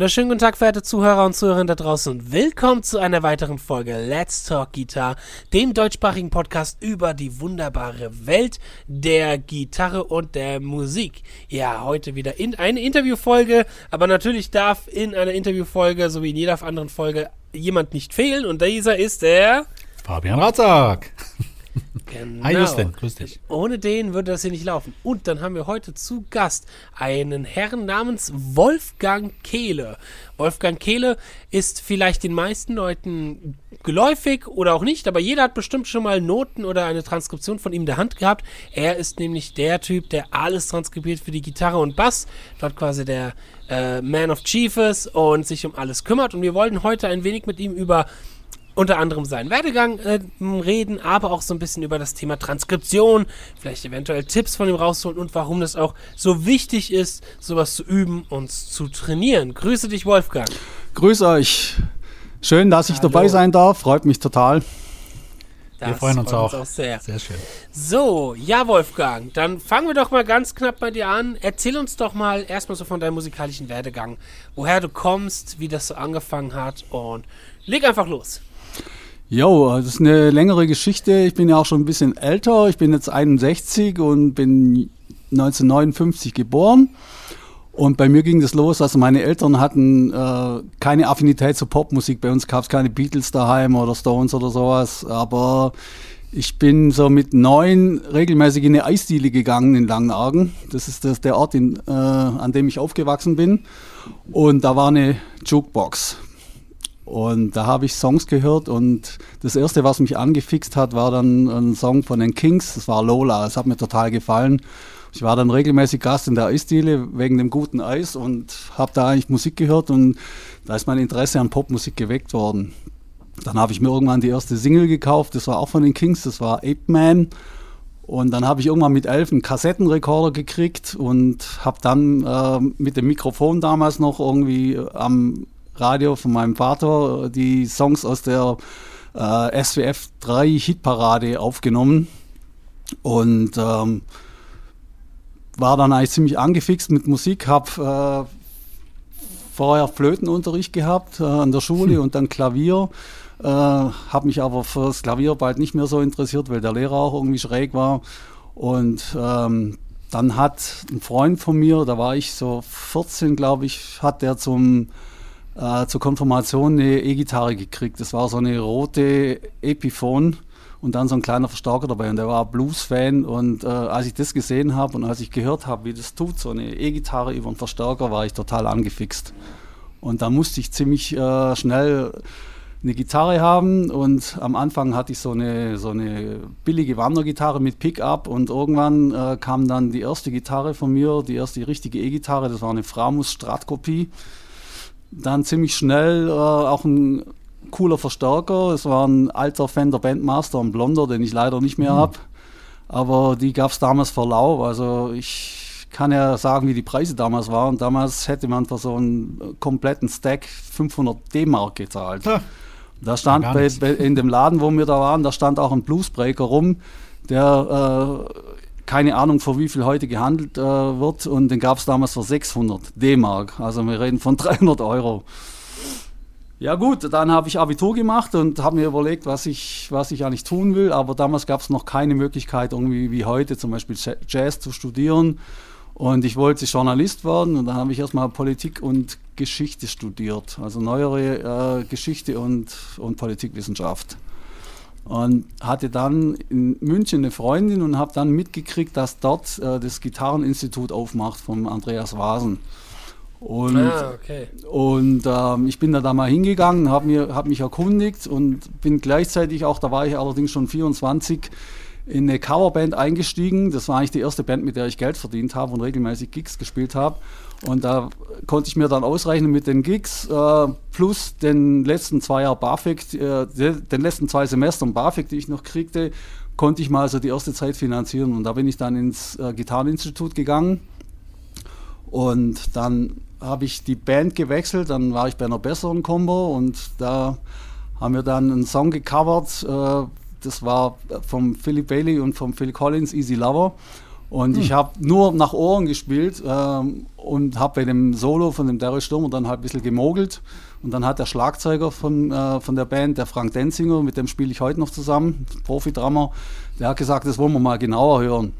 wunderschönen guten Tag, verehrte Zuhörer und Zuhörerinnen da draußen und willkommen zu einer weiteren Folge Let's Talk Guitar, dem deutschsprachigen Podcast über die wunderbare Welt der Gitarre und der Musik. Ja, heute wieder in eine Interviewfolge, aber natürlich darf in einer Interviewfolge, so wie in jeder anderen Folge, jemand nicht fehlen und dieser ist der Fabian Ratzak. Genau. Hi Justin, grüß dich. Ohne den würde das hier nicht laufen. Und dann haben wir heute zu Gast einen Herrn namens Wolfgang Kehle. Wolfgang Kehle ist vielleicht den meisten Leuten geläufig oder auch nicht, aber jeder hat bestimmt schon mal Noten oder eine Transkription von ihm in der Hand gehabt. Er ist nämlich der Typ, der alles transkribiert für die Gitarre und Bass. Dort quasi der äh, Man of Chief ist und sich um alles kümmert. Und wir wollen heute ein wenig mit ihm über unter anderem seinen Werdegang äh, reden, aber auch so ein bisschen über das Thema Transkription, vielleicht eventuell Tipps von ihm rausholen und warum das auch so wichtig ist, sowas zu üben und zu trainieren. Grüße dich, Wolfgang. Grüß euch. Schön, dass ich Hallo. dabei sein darf. Freut mich total. Das Wir freuen uns freut auch. sehr. Sehr schön. So, ja, Wolfgang, dann fangen wir doch mal ganz knapp bei dir an. Erzähl uns doch mal erstmal so von deinem musikalischen Werdegang, woher du kommst, wie das so angefangen hat und leg einfach los. Jo, das ist eine längere Geschichte. Ich bin ja auch schon ein bisschen älter. Ich bin jetzt 61 und bin 1959 geboren. Und bei mir ging das los, also meine Eltern hatten äh, keine Affinität zur Popmusik. Bei uns gab es keine Beatles daheim oder Stones oder sowas. Aber ich bin so mit neun regelmäßig in eine Eisdiele gegangen in Langenargen. Das ist das, der Ort, in, äh, an dem ich aufgewachsen bin. Und da war eine Jukebox. Und da habe ich Songs gehört und das erste, was mich angefixt hat, war dann ein Song von den Kings. Das war Lola. Das hat mir total gefallen. Ich war dann regelmäßig Gast in der Eisdiele wegen dem guten Eis und habe da eigentlich Musik gehört und da ist mein Interesse an Popmusik geweckt worden. Dann habe ich mir irgendwann die erste Single gekauft. Das war auch von den Kings. Das war Ape Man. Und dann habe ich irgendwann mit elf einen Kassettenrekorder gekriegt und habe dann äh, mit dem Mikrofon damals noch irgendwie am Radio von meinem Vater die Songs aus der äh, SWF 3 Hitparade aufgenommen und ähm, war dann eigentlich ziemlich angefixt mit Musik, habe äh, vorher Flötenunterricht gehabt äh, an der Schule und dann Klavier. Äh, habe mich aber fürs Klavier bald nicht mehr so interessiert, weil der Lehrer auch irgendwie schräg war. Und ähm, dann hat ein Freund von mir, da war ich so 14, glaube ich, hat der zum äh, zur Konfirmation eine E-Gitarre gekriegt. Das war so eine rote Epiphone und dann so ein kleiner Verstärker dabei. Und der war Blues-Fan. Und äh, als ich das gesehen habe und als ich gehört habe, wie das tut, so eine E-Gitarre über einen Verstärker, war ich total angefixt. Und da musste ich ziemlich äh, schnell eine Gitarre haben und am Anfang hatte ich so eine, so eine billige Wandergitarre mit Pickup und irgendwann äh, kam dann die erste Gitarre von mir, die erste richtige E-Gitarre, das war eine Framus Strat-Kopie dann ziemlich schnell äh, auch ein cooler Verstärker. Es war ein alter Fender Bandmaster, ein blonder, den ich leider nicht mehr mhm. habe. Aber die gab es damals für lau. Also ich kann ja sagen, wie die Preise damals waren. Damals hätte man für so einen kompletten Stack 500 D-Mark gezahlt. Ja. Da stand bei, bei, in dem Laden, wo wir da waren, da stand auch ein Bluesbreaker rum, der äh, keine Ahnung, für wie viel heute gehandelt äh, wird. Und den gab es damals für 600 D-Mark. Also wir reden von 300 Euro. Ja gut, dann habe ich Abitur gemacht und habe mir überlegt, was ich, was ich eigentlich tun will. Aber damals gab es noch keine Möglichkeit, irgendwie wie heute zum Beispiel Jazz zu studieren. Und ich wollte Journalist werden und dann habe ich erstmal Politik und Geschichte studiert. Also neuere äh, Geschichte und, und Politikwissenschaft. Und hatte dann in München eine Freundin und habe dann mitgekriegt, dass dort äh, das Gitarreninstitut aufmacht vom Andreas Vasen. Und, ah, okay. und ähm, ich bin da, da mal hingegangen, habe hab mich erkundigt und bin gleichzeitig auch, da war ich allerdings schon 24, in eine Coverband eingestiegen. Das war eigentlich die erste Band, mit der ich Geld verdient habe und regelmäßig Gigs gespielt habe. Und da konnte ich mir dann ausrechnen mit den Gigs äh, plus den letzten zwei Jahren BAföG, äh, den letzten zwei Semestern BAföG, die ich noch kriegte, konnte ich mal also die erste Zeit finanzieren. Und da bin ich dann ins äh, Gitarreninstitut gegangen. Und dann habe ich die Band gewechselt, dann war ich bei einer besseren Combo und da haben wir dann einen Song gecovert. Äh, das war vom Philip Bailey und vom Phil Collins, Easy Lover. Und ich habe nur nach Ohren gespielt ähm, und habe bei dem Solo von dem Daryl Stürmer dann halt ein bisschen gemogelt. Und dann hat der Schlagzeuger von, äh, von der Band, der Frank Denzinger, mit dem spiele ich heute noch zusammen, Profi-Drummer, der hat gesagt, das wollen wir mal genauer hören.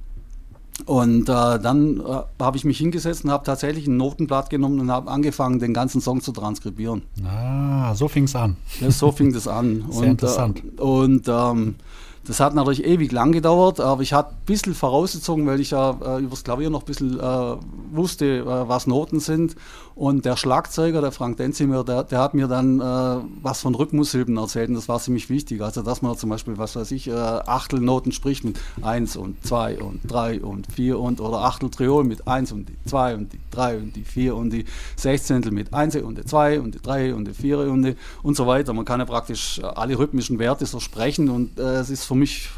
Und äh, dann äh, habe ich mich hingesetzt und habe tatsächlich ein Notenblatt genommen und habe angefangen, den ganzen Song zu transkribieren. Ah, so fing es an. Ja, so fing das an. Sehr und, interessant. Äh, und ähm, das hat natürlich ewig lang gedauert, aber ich hatte ein bisschen vorausgezogen, weil ich ja äh, übers Klavier noch ein bisschen äh, wusste, äh, was Noten sind. Und der Schlagzeuger, der Frank Denzimer, der, der hat mir dann äh, was von Rhythmussilben erzählt und das war ziemlich wichtig. Also, dass man zum Beispiel, was weiß ich, äh, Achtelnoten spricht mit 1 und 2 und 3 und 4 und oder Achteltriol mit 1 und die 2 und die 3 und die 4 und die Sechzehntel mit 1 und die 2 und die 3 und die 4 und die und so weiter. Man kann ja praktisch alle rhythmischen Werte so sprechen und äh, es ist für mich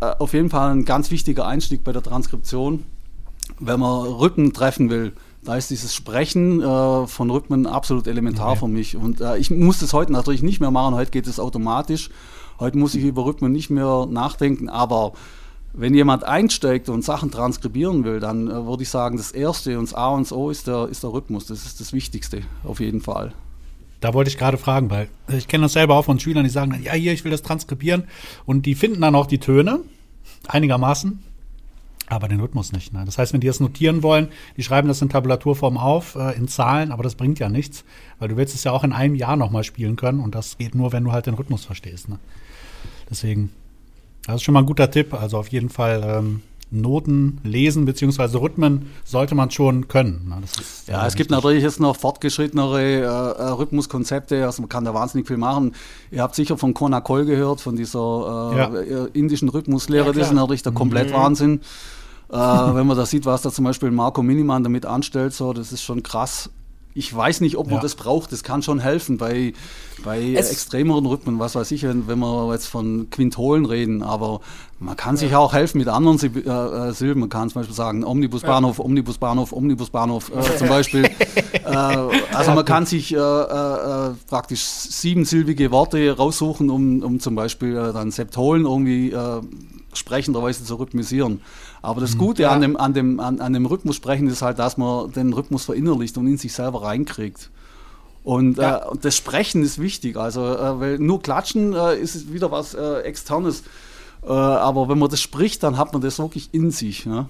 äh, auf jeden Fall ein ganz wichtiger Einstieg bei der Transkription, wenn man Rhythmen treffen will. Da ist dieses Sprechen äh, von Rhythmen absolut elementar Okay. für mich. Und äh, ich muss das heute natürlich nicht mehr machen. Heute geht es automatisch. Heute muss ich über Rhythmen nicht mehr nachdenken. Aber wenn jemand einsteigt und Sachen transkribieren will, dann äh, würde ich sagen, das Erste und das A und das O ist der, ist der Rhythmus. Das ist das Wichtigste, auf jeden Fall. Da wollte ich gerade fragen, weil ich kenne das selber auch von Schülern, die sagen ja, hier, ich will das transkribieren. Und die finden dann auch die Töne, einigermaßen, aber den Rhythmus nicht. Ne? Das heißt, wenn die das notieren wollen, die schreiben das in Tabulaturform auf, äh, in Zahlen, aber das bringt ja nichts, weil du willst es ja auch in einem Jahr nochmal spielen können und das geht nur, wenn du halt den Rhythmus verstehst. Ne? Deswegen, das ist schon mal ein guter Tipp. Also auf jeden Fall ähm, Noten lesen beziehungsweise Rhythmen sollte man schon können. Ne? Das ist, Ja, es gibt natürlich jetzt noch fortgeschrittenere äh, äh, Rhythmuskonzepte, also man kann da wahnsinnig viel machen. Ihr habt sicher von Kona Kol gehört, von dieser äh, Ja. äh, indischen Rhythmuslehre, Ja, das ist natürlich der komplett Wahnsinn. Äh, wenn man da sieht, was da zum Beispiel Marco Miniman damit anstellt, so, das ist schon krass. Ich weiß nicht, ob man Ja. das braucht. Das kann schon helfen bei, bei Es- extremeren Rhythmen, was weiß ich, wenn, wenn wir jetzt von Quintolen reden. Aber man kann sich auch helfen mit anderen Sil äh, äh, Silben. Man kann zum Beispiel sagen Omnibusbahnhof, Omnibusbahnhof, Omnibusbahnhof äh, zum Beispiel. äh, also man kann sich äh, praktisch siebensilbige Worte raussuchen, um, um zum Beispiel dann Septolen irgendwie sprechenderweise zu rhythmisieren. Aber das Gute Ja. an, dem, an, dem, an, an dem Rhythmus sprechen ist halt, dass man den Rhythmus verinnerlicht und in sich selber reinkriegt. Und, Ja. äh, das Sprechen ist wichtig, also äh, weil nur Klatschen äh, ist wieder was äh, Externes. Äh, aber wenn man das spricht, dann hat man das wirklich in sich. Ne?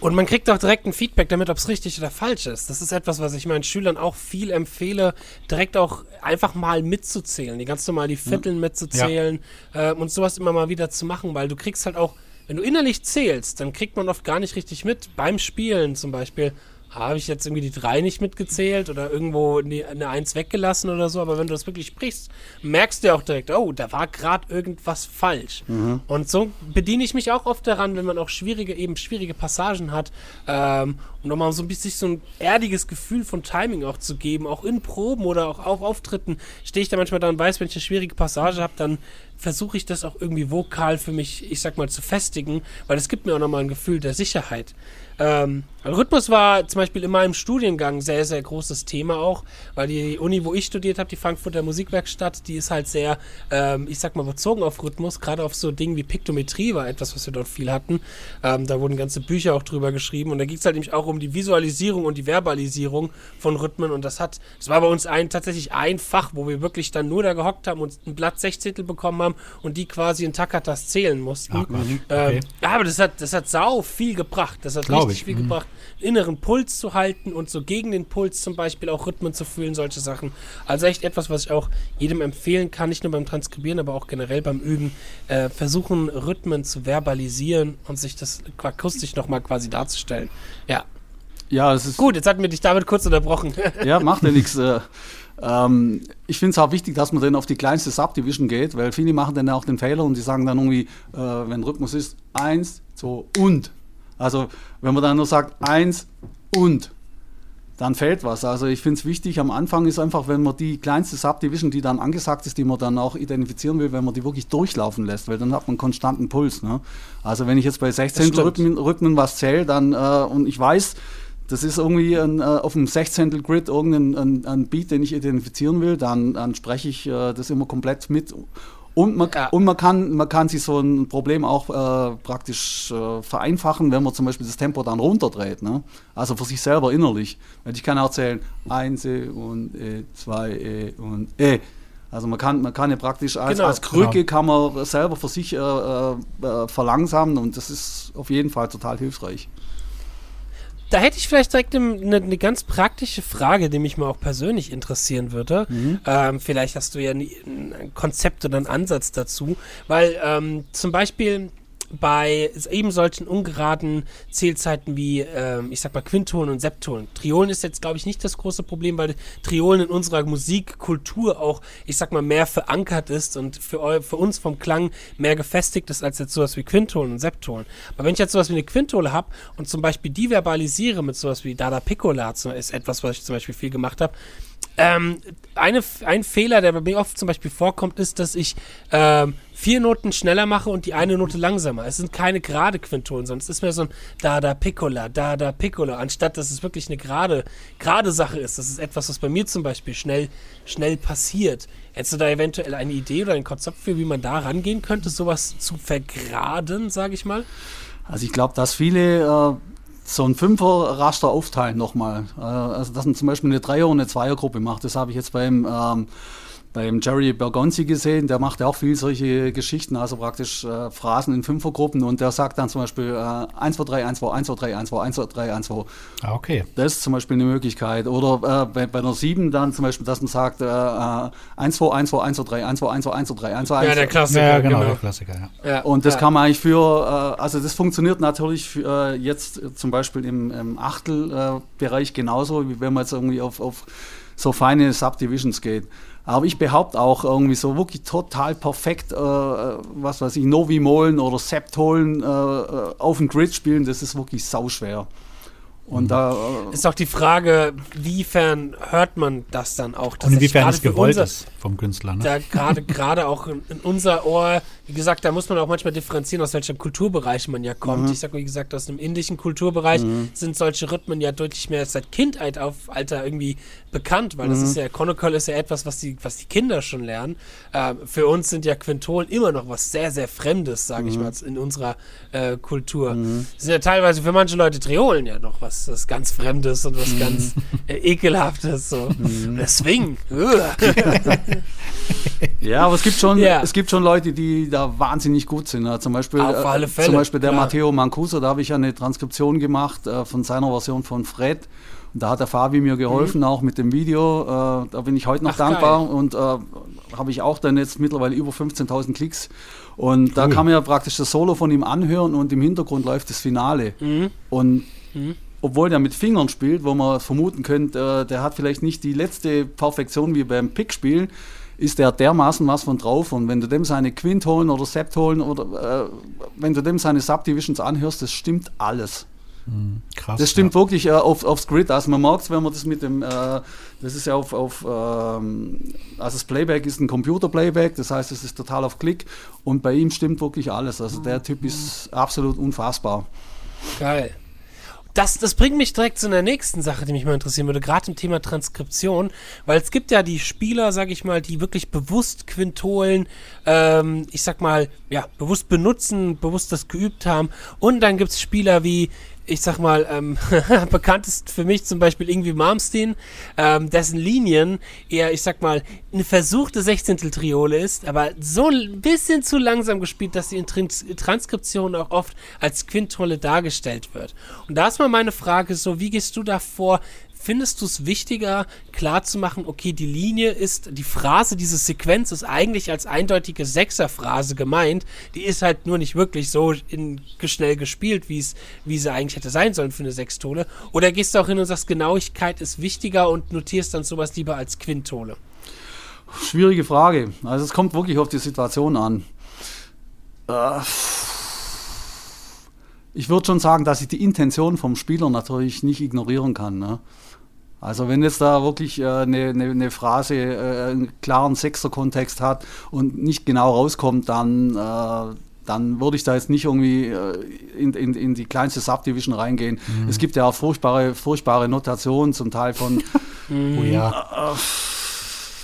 Und man kriegt auch direkt ein Feedback damit, ob es richtig oder falsch ist. Das ist etwas, was ich meinen Schülern auch viel empfehle, direkt auch einfach mal mitzuzählen, die ganz normal die Vierteln mitzuzählen äh, und sowas immer mal wieder zu machen, weil du kriegst halt auch, wenn du innerlich zählst, dann kriegt man oft gar nicht richtig mit. Beim Spielen zum Beispiel, habe ich jetzt irgendwie die drei nicht mitgezählt oder irgendwo ne- eine Eins weggelassen oder so, aber wenn du das wirklich sprichst, merkst du ja auch direkt, oh, da war gerade irgendwas falsch. Und so bediene ich mich auch oft daran, wenn man auch schwierige, eben schwierige Passagen hat, ähm, um nochmal so ein bisschen so ein erdiges Gefühl von Timing auch zu geben, auch in Proben oder auch auf Auftritten stehe ich da manchmal da und weiß, wenn ich eine schwierige Passage habe, dann versuche ich das auch irgendwie vokal für mich, ich sag mal, zu festigen, weil das gibt mir auch nochmal ein Gefühl der Sicherheit. Ähm, Rhythmus war zum Beispiel in meinem Studiengang sehr, sehr großes Thema auch, weil die Uni, wo ich studiert habe, die Frankfurter Musikwerkstatt, die ist halt sehr, ähm, ich sag mal, bezogen auf Rhythmus, gerade auf so Dinge wie Piktometrie war etwas, was wir dort viel hatten. Ähm, da wurden ganze Bücher auch drüber geschrieben und da ging es halt nämlich auch um die Visualisierung und die Verbalisierung von Rhythmen und das hat, das war bei uns ein, tatsächlich ein Fach, wo wir wirklich dann nur da gehockt haben und ein Blatt Sechzehntel bekommen haben und die quasi in Takatas zählen mussten. Ach, was? Ähm, Okay. ja, aber das hat, das hat sau viel gebracht. Das hat Glaub richtig ich, viel mhm. gebracht. Inneren Puls zu halten und so gegen den Puls zum Beispiel auch Rhythmen zu fühlen, solche Sachen. Also echt etwas, was ich auch jedem empfehlen kann, nicht nur beim Transkribieren, aber auch generell beim Üben. Äh, versuchen, Rhythmen zu verbalisieren und sich das akustisch nochmal quasi darzustellen. Ja. Ja, das ist Gut, jetzt hatten wir dich damit kurz unterbrochen. Ja, macht ja nichts. Äh, ähm, ich finde es auch wichtig, dass man dann auf die kleinste Subdivision geht, weil viele machen dann auch den Fehler und die sagen dann irgendwie, äh, wenn Rhythmus ist, eins, zwei und. Also wenn man dann nur sagt, eins und, dann fällt was. Also ich finde es wichtig, am Anfang ist einfach, wenn man die kleinste Subdivision, die dann angesagt ist, die man dann auch identifizieren will, wenn man die wirklich durchlaufen lässt, weil dann hat man einen konstanten Puls. Ne? Also wenn ich jetzt bei 16 stimmt. Rhythmen, Rhythmen was zähle, dann äh, und ich weiß, das ist irgendwie ein, äh, auf dem 16. Grid irgendein ein, ein Beat, den ich identifizieren will, dann, dann spreche ich äh, das immer komplett mit. Und man, Ja. und man kann, man kann sich so ein Problem auch äh, praktisch äh, vereinfachen, wenn man zum Beispiel das Tempo dann runterdreht. Ne? Also für sich selber innerlich. Weil ich kann auch zählen, eins E und E, zwei E und E. Also man kann, man kann ja praktisch als, Genau. als Krücke Genau. kann man selber für sich äh, äh, äh, verlangsamen und das ist auf jeden Fall total hilfreich. Da hätte ich vielleicht direkt eine, eine ganz praktische Frage, die mich mal auch persönlich interessieren würde. Ähm, vielleicht hast du ja ein Konzept oder einen Ansatz dazu, weil ähm, zum Beispiel bei eben solchen ungeraden Zählzeiten wie, ähm, ich sag mal, Quintonen und Septonen. Triolen ist jetzt, glaube ich, nicht das große Problem, weil Triolen in unserer Musikkultur auch, ich sag mal, mehr verankert ist und für, für uns vom Klang mehr gefestigt ist als jetzt sowas wie Quintonen und Septonen. Aber wenn ich jetzt sowas wie eine Quintole habe und zum Beispiel die verbalisiere mit sowas wie Dada Piccola, ist etwas, was ich zum Beispiel viel gemacht habe, ähm, eine, ein Fehler, der bei mir oft zum Beispiel vorkommt, ist, dass ich ähm, vier Noten schneller mache und die eine Note langsamer. Es sind keine gerade Quintonen, es ist mehr so ein da da piccola, da da piccola, anstatt dass es wirklich eine gerade gerade Sache ist. Das ist etwas, was bei mir zum Beispiel schnell schnell passiert. Hättest du da eventuell eine Idee oder ein Konzept für, wie man da rangehen könnte, sowas zu vergraden, sage ich mal? Also ich glaube, dass viele äh, so ein Fünfer-Raster aufteilen nochmal. Äh, also dass man zum Beispiel eine Dreier- und eine Zweiergruppe macht. Das habe ich jetzt beim, ähm, beim Jerry Bergonzi gesehen. Der macht ja auch viel solche Geschichten, also praktisch äh, Phrasen in Fünfergruppen. Und der sagt dann zum Beispiel äh, 1, 2, 3, 1, 2, 1, 2, 3, 1, 2, 1, 2, 3, 1, 2. Ah, okay. Das ist zum Beispiel eine Möglichkeit. Oder äh, bei, bei einer 7 dann zum Beispiel, dass man sagt äh, äh, 1, 2, 1, 2, 1, 2, 3, 1, 2, 1, 2, 1, 2, 3, 1, 2, 1, Ja, der Klassiker. Ja, genau, der Klassiker, ja. Ja, und das ja. kann man eigentlich für, äh, also das funktioniert natürlich für, äh, jetzt äh, zum Beispiel im, im Achtelbereich genauso, wie wenn man jetzt irgendwie auf, auf so feine Subdivisions geht. Aber ich behaupte auch irgendwie so wirklich total perfekt, äh, was weiß ich, Novimolen oder Septolen äh, äh, auf dem Grid spielen, das ist wirklich sauschwer. Und da, äh, Ist auch die Frage, wiefern hört man das dann auch? Und inwiefern Gerade es gewollt unser- ist vom Künstler. Ne? Da gerade gerade auch in, in unser Ohr, wie gesagt, da muss man auch manchmal differenzieren, aus welchem Kulturbereich man ja kommt. Ich sag wie gesagt, aus einem indischen Kulturbereich sind solche Rhythmen ja deutlich mehr seit Kindheit auf Alter irgendwie bekannt, weil das ist ja, Chronicle ist ja etwas, was die, was die Kinder schon lernen. Ähm, für uns sind ja Quintolen immer noch was sehr, sehr Fremdes, sage ich mal, in unserer äh, Kultur. Sind ja teilweise für manche Leute Triolen ja noch was, was ganz Fremdes und was ganz äh, Ekelhaftes. So. Der Swing. Ja, aber es gibt schon, Ja. es gibt schon Leute, die da wahnsinnig gut sind. Ja, zum Beispiel, Auf äh, alle Fälle, zum Beispiel der klar. Matteo Mancuso, da habe ich ja eine Transkription gemacht äh, von seiner Version von Fred. Und da hat der Fabi mir geholfen, auch mit dem Video. Äh, da bin ich heute noch Ach, dankbar und äh, habe ich auch dann jetzt mittlerweile über 15.000 Klicks. Und da Cool. kann man ja praktisch das Solo von ihm anhören und im Hintergrund läuft das Finale. Mhm. Und obwohl der mit Fingern spielt, wo man vermuten könnte, äh, der hat vielleicht nicht die letzte Perfektion wie beim Pickspielen, ist der dermaßen was von drauf. Und wenn du dem seine Quintholen oder Septolen oder äh, wenn du dem seine Subdivisions anhörst, das stimmt alles. Krass. Das stimmt wirklich äh, auf, aufs Grid. Also man merkt wenn man das mit dem, äh, das ist ja auf, auf ähm, also das Playback ist ein Computer-Playback, das heißt, es ist total auf Klick und bei ihm stimmt wirklich alles. Also der Typ ist absolut unfassbar. Geil. Das, das bringt mich direkt zu einer nächsten Sache, die mich mal interessieren würde, gerade im Thema Transkription, weil es gibt ja die Spieler, sag ich mal, die wirklich bewusst Quintolen, ähm, ich sag mal, ja, bewusst benutzen, bewusst das geübt haben. Und dann gibt es Spieler wie, ich sag mal, ähm, bekannt ist für mich zum Beispiel irgendwie Malmsteen, ähm, dessen Linien eher, ich sag mal, eine versuchte Sechzehntel-Triole ist, aber so ein bisschen zu langsam gespielt, dass sie in Trans Transkriptionen auch oft als Quintole dargestellt wird. Und da ist mal meine Frage so, wie gehst du da vor? Findest du es wichtiger, klarzumachen, okay, die Linie ist, die Phrase, diese Sequenz ist eigentlich als eindeutige Sechserphrase gemeint, die ist halt nur nicht wirklich so in, schnell gespielt, wie es, wie sie eigentlich hätte sein sollen für eine Sextole? Oder gehst du auch hin und sagst, Genauigkeit ist wichtiger und notierst dann sowas lieber als Quintole? Schwierige Frage. Also es kommt wirklich auf die Situation an. Äh, ich würde schon sagen, dass ich die Intention vom Spieler natürlich nicht ignorieren kann. Ne? Also wenn jetzt da wirklich äh, eine, eine, eine Phrase äh, einen klaren Sechser-Kontext hat und nicht genau rauskommt, dann, äh, dann würde ich da jetzt nicht irgendwie äh, in, in, in die kleinste Subdivision reingehen. Es gibt ja auch furchtbare, furchtbare Notationen, zum Teil von Oh ja.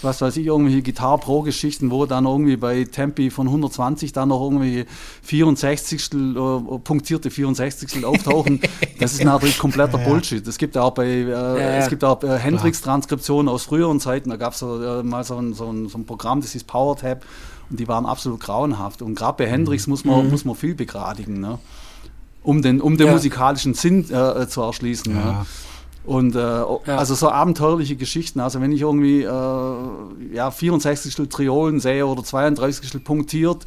Was weiß ich, irgendwelche Guitar Pro Geschichten, wo dann irgendwie bei Tempi von 120 dann noch irgendwie 64 äh, punktierte 64 auftauchen. das ist natürlich kompletter ja, Bullshit. Es gibt auch bei, äh, ja, es gibt auch äh, Hendrix Transkriptionen aus früheren Zeiten. Da gab es äh, mal so ein, so, ein, so ein Programm, das hieß PowerTap und die waren absolut grauenhaft. Und gerade bei Hendrix muss man, mhm. muss man viel begradigen, ne? um den, um den ja. musikalischen Sinn äh, zu erschließen. Ja. Ne? Und äh, ja. also so abenteuerliche Geschichten. Also wenn ich irgendwie äh, ja, 64 Triolen sehe oder 32 punktiert,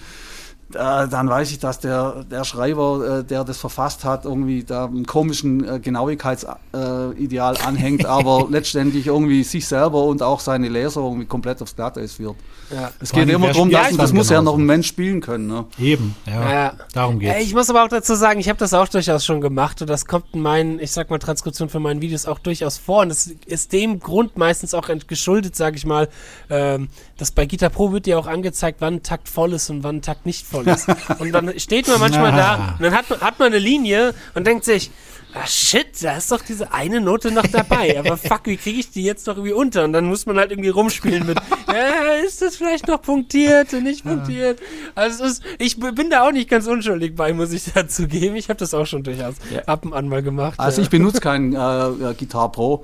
äh, dann weiß ich, dass der, der Schreiber, äh, der das verfasst hat, irgendwie da einem komischen äh, Genauigkeitsideal anhängt, aber letztendlich irgendwie sich selber und auch seine Leser irgendwie komplett aufs Glatteis führt. Ja. Es geht immer darum, dass, das muss ja noch ein Mensch spielen können. Ne? Eben, ja. ja. Darum geht es. Ich muss aber auch dazu sagen, ich habe das auch durchaus schon gemacht und das kommt in meinen, ich sag mal, Transkriptionen für meine Videos auch durchaus vor und das ist dem Grund meistens auch geschuldet, sage ich mal, ähm, dass bei Guitar Pro wird dir auch angezeigt, wann ein Takt voll ist und wann ein Takt nicht voll ist. und dann steht man manchmal da und dann hat man, hat man eine Linie und denkt sich, ah shit, da ist doch diese eine Note noch dabei. Aber fuck, wie kriege ich die jetzt noch irgendwie unter? Und dann muss man halt irgendwie rumspielen mit, äh, ist das vielleicht noch punktiert und nicht punktiert? Also ist, ich bin da auch nicht ganz unschuldig bei, muss ich dazu geben. Ich habe das auch schon durchaus ja. ab und an mal gemacht. Also ja. ich benutze kein äh, Guitar Pro.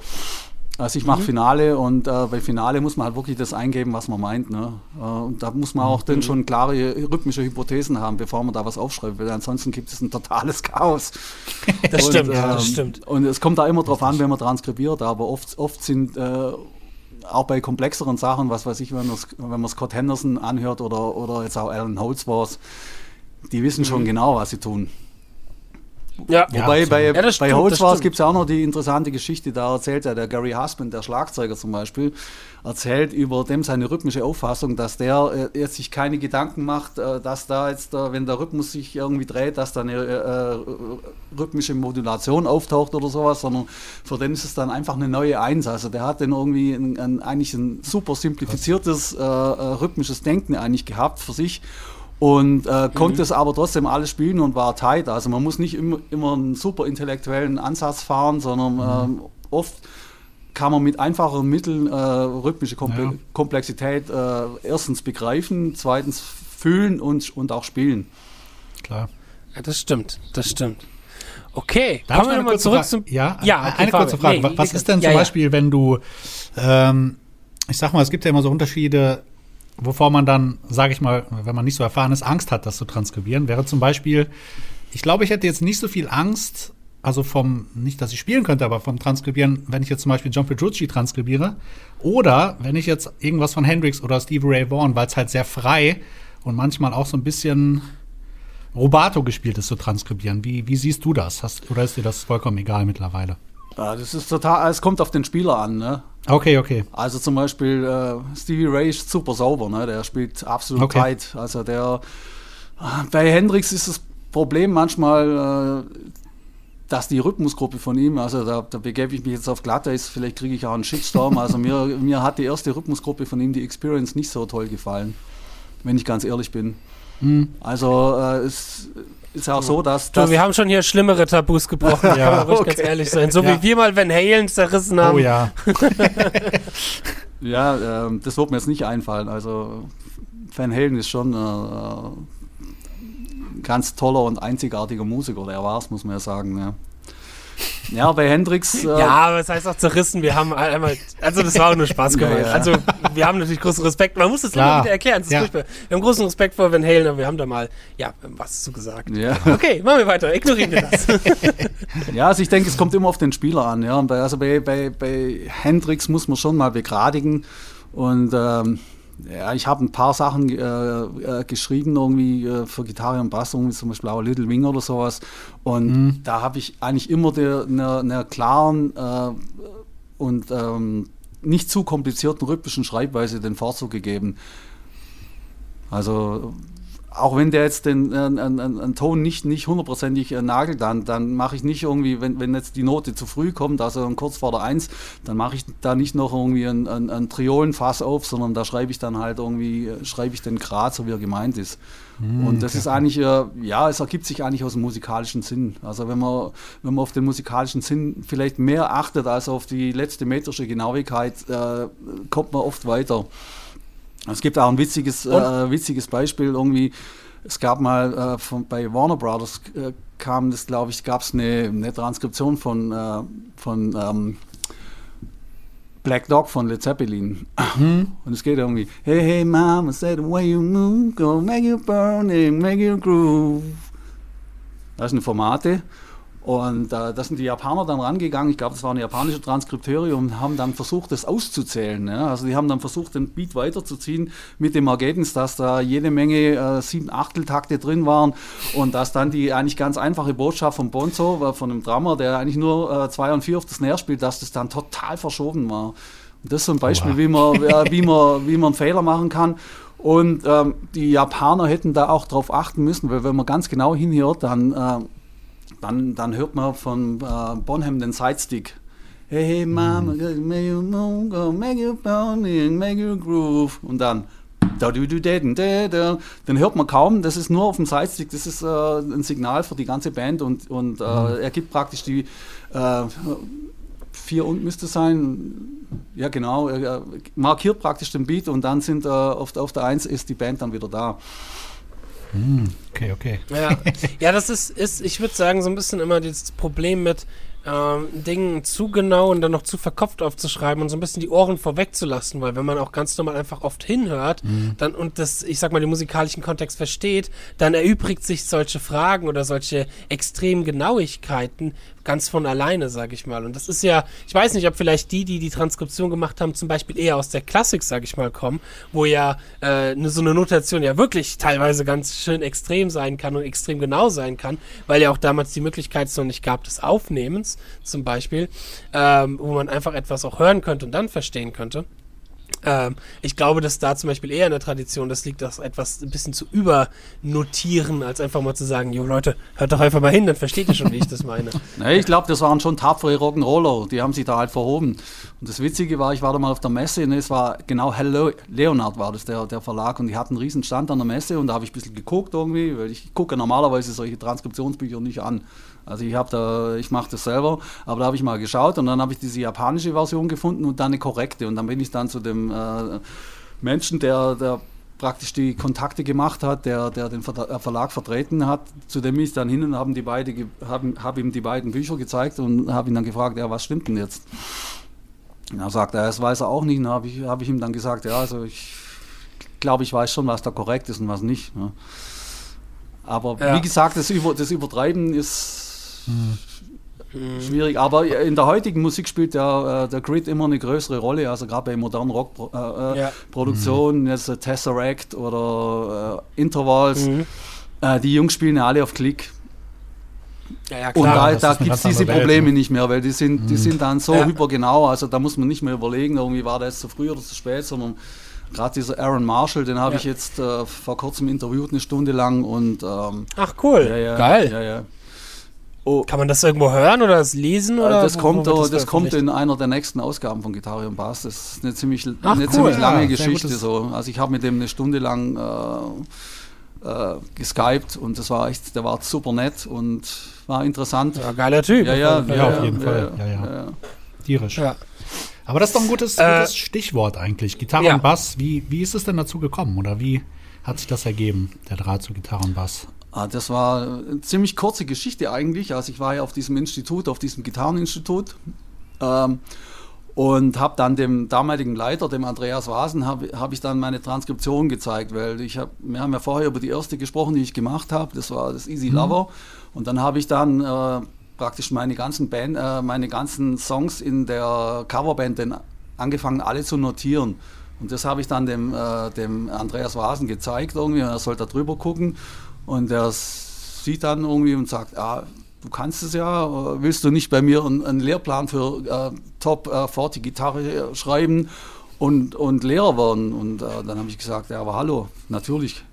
Also ich mache mhm. Finale und äh, bei Finale muss man halt wirklich das eingeben, was man meint. Ne? Äh, und da muss man auch mhm. dann schon klare rhythmische Hypothesen haben, bevor man da was aufschreibt, weil ansonsten gibt es ein totales Chaos. Das und, stimmt, ähm, das stimmt. Und es kommt da immer drauf an, wenn man transkribiert, aber oft, oft sind äh, auch bei komplexeren Sachen, was weiß ich, wenn, wenn man Scott Henderson anhört oder, oder jetzt auch Alan Holdsworth, die wissen schon mhm. genau, was sie tun. Ja. Wobei ja, bei, ja, bei Holzwars gibt es ja auch noch die interessante Geschichte, da erzählt ja der Gary Husband, der Schlagzeuger zum Beispiel, erzählt über dem seine rhythmische Auffassung, dass der äh, sich keine Gedanken macht, äh, dass da jetzt, äh, wenn der Rhythmus sich irgendwie dreht, dass da eine äh, rhythmische Modulation auftaucht oder sowas, sondern für den ist es dann einfach eine neue Eins. Also der hat dann irgendwie ein, ein, eigentlich ein super simplifiziertes äh, äh, rhythmisches Denken eigentlich gehabt für sich und äh, konnte mhm. es aber trotzdem alles spielen und war tight. Also man muss nicht immer, immer einen super intellektuellen Ansatz fahren, sondern mhm. ähm, oft kann man mit einfacheren Mitteln äh, rhythmische Komple ja. Komplexität äh, erstens begreifen, zweitens fühlen und, und auch spielen. Klar. Ja, das stimmt, das stimmt. Okay, Darf kommen wir nochmal zurück zum. Ja, ja eine, eine kurze Frage. Nee, Was ist denn zum ja, Beispiel, wenn du, ähm, ich sag mal, es gibt ja immer so Unterschiede wovor man dann, sage ich mal, wenn man nicht so erfahren ist, Angst hat, das zu transkribieren, wäre zum Beispiel, ich glaube, ich hätte jetzt nicht so viel Angst, also vom, nicht, dass ich spielen könnte, aber vom Transkribieren, wenn ich jetzt zum Beispiel John Petrucci transkribiere, oder wenn ich jetzt irgendwas von Hendrix oder Steve Ray Vaughan, weil es halt sehr frei und manchmal auch so ein bisschen Robato gespielt ist, zu transkribieren. Wie, wie siehst du das? Hast, oder ist dir das vollkommen egal mittlerweile? Ja, das ist total, es kommt auf den Spieler an, ne? Okay, okay. Also zum Beispiel äh, Stevie Ray ist super sauber, ne? Der spielt absolut okay. tight. Also der bei Hendrix ist das Problem manchmal, äh, dass die Rhythmusgruppe von ihm, also da, da begebe ich mich jetzt auf Glatteis, vielleicht kriege ich auch einen Shitstorm. Also mir, mir hat die erste Rhythmusgruppe von ihm, die Experience, nicht so toll gefallen, wenn ich ganz ehrlich bin. Mhm. Also äh, es ist ja auch so, dass. Du, wir haben schon hier schlimmere Tabus gebrochen, ja, kann man ruhig okay. ganz ehrlich sein. So ja. wie wir mal Van Halen zerrissen haben. Oh ja. ja, ähm, das wird mir jetzt nicht einfallen. Also, Van Halen ist schon äh, ganz toller und einzigartiger Musiker, der war es, muss man ja sagen. Ja. Ja, bei Hendrix. Äh ja, aber das heißt auch zerrissen. Wir haben einmal, also das war auch nur Spaß gemacht. Ja, ja. Also wir haben natürlich großen Respekt. Man muss es immer wieder erklären. Ja. Wir haben großen Respekt vor Van Halen, aber wir haben da mal, ja, was zu gesagt. Ja. Okay, machen wir weiter. Ignorieren wir das. ja, also ich denke, es kommt immer auf den Spieler an. Ja, also bei, bei, bei Hendrix muss man schon mal begradigen und ähm, ja, ich habe ein paar Sachen äh, äh, geschrieben, irgendwie äh, für Gitarre und Bass, irgendwie zum Beispiel auch Little Wing oder sowas. Und mhm. da habe ich eigentlich immer eine klaren äh, und ähm, nicht zu komplizierten rhythmischen Schreibweise den Vorzug gegeben. Also auch wenn der jetzt den äh, einen, einen Ton nicht, nicht hundertprozentig äh, nagelt, dann, dann mache ich nicht irgendwie, wenn, wenn jetzt die Note zu früh kommt, also kurz vor der Eins, dann mache ich da nicht noch irgendwie ein, ein, ein Triolenfass auf, sondern da schreibe ich dann halt irgendwie, äh, schreibe ich den Grad, so wie er gemeint ist. Mm, und das okay. ist eigentlich, äh, ja, es ergibt sich eigentlich aus dem musikalischen Sinn. Also wenn man, wenn man auf den musikalischen Sinn vielleicht mehr achtet als auf die letzte metrische Genauigkeit, äh, kommt man oft weiter. Es gibt auch ein witziges, äh, witziges Beispiel irgendwie. Es gab mal äh, von, bei Warner Brothers äh, kam das, glaube ich, gab es eine, eine, Transkription von, äh, von ähm, Black Dog von Led Zeppelin. Mhm. Und es geht irgendwie, hey, hey, Mama, say the way you move, go make you burning, make you groove. Das sind Formate. Und äh, da sind die Japaner dann rangegangen, ich glaube, das war eine japanische Transkripteure und haben dann versucht, das auszuzählen. Ja? Also die haben dann versucht, den Beat weiterzuziehen mit dem Ergebnis, dass da jede Menge äh, sieben Achteltakte drin waren und dass dann die eigentlich ganz einfache Botschaft von Bonzo, äh, von einem Drummer, der eigentlich nur äh, zwei und vier auf das Snare spielt, dass das dann total verschoben war. Und das ist so ein Beispiel, wie man, wie, man, wie man einen Fehler machen kann. Und ähm, die Japaner hätten da auch drauf achten müssen, weil wenn man ganz genau hinhört, dann äh, dann, dann hört man von äh, Bonham den Sidestick. Hey, hey, Mama, mhm. make you move, go, make you pounding, make you groove. Und dann da, du, du, da, da, da. Den hört man kaum, das ist nur auf dem Sidestick, das ist äh, ein Signal für die ganze Band und, und äh, mhm. er gibt praktisch die äh, vier und müsste sein, ja genau, er markiert praktisch den Beat und dann sind äh, auf, auf der Eins ist die Band dann wieder da. Hm, okay, okay. Ja, ja das ist, ist ich würde sagen, so ein bisschen immer das Problem mit ähm, Dingen zu genau und dann noch zu verkopft aufzuschreiben und so ein bisschen die Ohren vorwegzulassen, weil wenn man auch ganz normal einfach oft hinhört mhm. dann und das, ich sag mal, den musikalischen Kontext versteht, dann erübrigt sich solche Fragen oder solche extremen Genauigkeiten ganz von alleine, sage ich mal. Und das ist ja, ich weiß nicht, ob vielleicht die, die die Transkription gemacht haben, zum Beispiel eher aus der Klassik, sage ich mal, kommen, wo ja äh, ne, so eine Notation ja wirklich teilweise ganz schön extrem sein kann und extrem genau sein kann, weil ja auch damals die Möglichkeit noch nicht gab des Aufnehmens, zum Beispiel, ähm, wo man einfach etwas auch hören könnte und dann verstehen könnte. Ähm, ich glaube, dass da zum Beispiel eher in der Tradition das liegt, das etwas ein bisschen zu übernotieren, als einfach mal zu sagen, jo Leute, hört doch einfach mal hin, dann versteht ihr schon, wie ich das meine. nee, ich glaube, das waren schon tapfere Rock'n'Roller, die haben sich da halt verhoben. Und das Witzige war, ich war da mal auf der Messe und es war genau Hello Leonard war das, der, der Verlag und die hatten einen riesen Stand an der Messe und da habe ich ein bisschen geguckt irgendwie, weil ich gucke normalerweise solche Transkriptionsbücher nicht an. Also ich habe da, ich mache das selber, aber da habe ich mal geschaut und dann habe ich diese japanische Version gefunden und dann eine korrekte und dann bin ich dann zu dem äh, Menschen, der, der praktisch die Kontakte gemacht hat, der, der den äh, Verlag vertreten hat, zu dem ich dann hin und haben die beide, haben, habe ihm die beiden Bücher gezeigt und habe ihn dann gefragt, ja, was stimmt denn jetzt? Und er sagt, ja, das weiß er auch nicht. Und habe ich, hab ich ihm dann gesagt, ja, also ich glaube, ich weiß schon, was da korrekt ist und was nicht. Ne? Aber ja. wie gesagt, das, Über, das Übertreiben ist hm. Schwierig, aber in der heutigen Musik spielt der, äh, der Grid immer eine größere Rolle, also gerade bei modernen Rockproduktionen, äh, äh ja. jetzt Tesseract oder äh, Intervals, mhm. Äh, die Jungs spielen ja alle auf Klick. Ja, ja, klar, und da, da gibt es diese Probleme Welt, ne? nicht mehr, weil die sind, die mhm. sind dann so ja. hypergenau, also da muss man nicht mehr überlegen, irgendwie war das zu früh oder zu spät, sondern gerade dieser Aaron Marshall, den habe ja. ich jetzt äh, vor kurzem interviewt, eine Stunde lang und ähm, Ach cool, geil. Oh. Kann man das irgendwo hören oder das lesen? Oder das kommt, wo das, das kommt in einer der nächsten Ausgaben von Gitarre und Bass. Das ist eine ziemlich, Ach, eine cool, ziemlich lange ja, Geschichte. So. Also ich habe mit dem eine Stunde lang äh, äh, geskypt und das war echt, der war super nett und war interessant. Ja, geiler Typ. Ja, ja, ja, ja auf jeden Fall. Ja, ja. Tierisch. Aber das ist doch ein gutes, äh, gutes Stichwort eigentlich. Gitarre und Bass. Wie, wie ist es denn dazu gekommen oder wie hat sich das ergeben, der Draht zu Gitarre und Bass? Ah, das war eine ziemlich kurze Geschichte eigentlich. Also ich war ja auf diesem Institut, auf diesem Gitarreninstitut ähm, und habe dann dem damaligen Leiter, dem Andreas Wasen, habe hab ich dann meine Transkription gezeigt, weil ich hab, wir haben ja vorher über die erste gesprochen, die ich gemacht habe. Das war das Easy mhm. Lover mhm. und dann habe ich dann äh, praktisch meine ganzen Band, äh, meine ganzen Songs in der Coverband dann angefangen alle zu notieren. Und das habe ich dann dem, äh, dem Andreas Wasen gezeigt irgendwie, er soll da drüber gucken. Und der sieht dann irgendwie und sagt, ah, du kannst es ja, willst du nicht bei mir einen, einen Lehrplan für äh, Top äh, 40 Gitarre schreiben und, und Lehrer werden? Und äh, dann habe ich gesagt, ja, aber hallo, natürlich.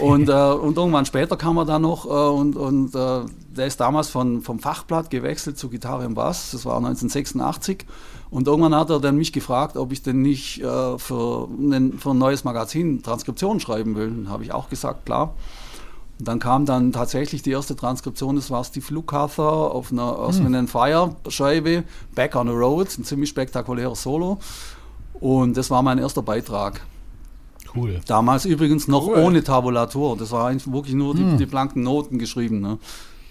Und, äh, und irgendwann später kam er dann noch äh, und, und äh, der ist damals von, vom Fachblatt gewechselt zu Gitarre und Bass. Das war 1986. Und irgendwann hat er dann mich gefragt, ob ich denn nicht äh, für, ein, für ein neues Magazin Transkriptionen schreiben will. Habe ich auch gesagt, klar. Und dann kam dann tatsächlich die erste Transkription, das war Steve Lukather auf einer Earth, hm. Fire Scheibe, Back on the Road, ein ziemlich spektakuläres Solo. Und das war mein erster Beitrag. Cool. Damals übrigens noch cool. ohne Tabulatur. Das war eigentlich wirklich nur die, hm. die blanken Noten geschrieben. Ne?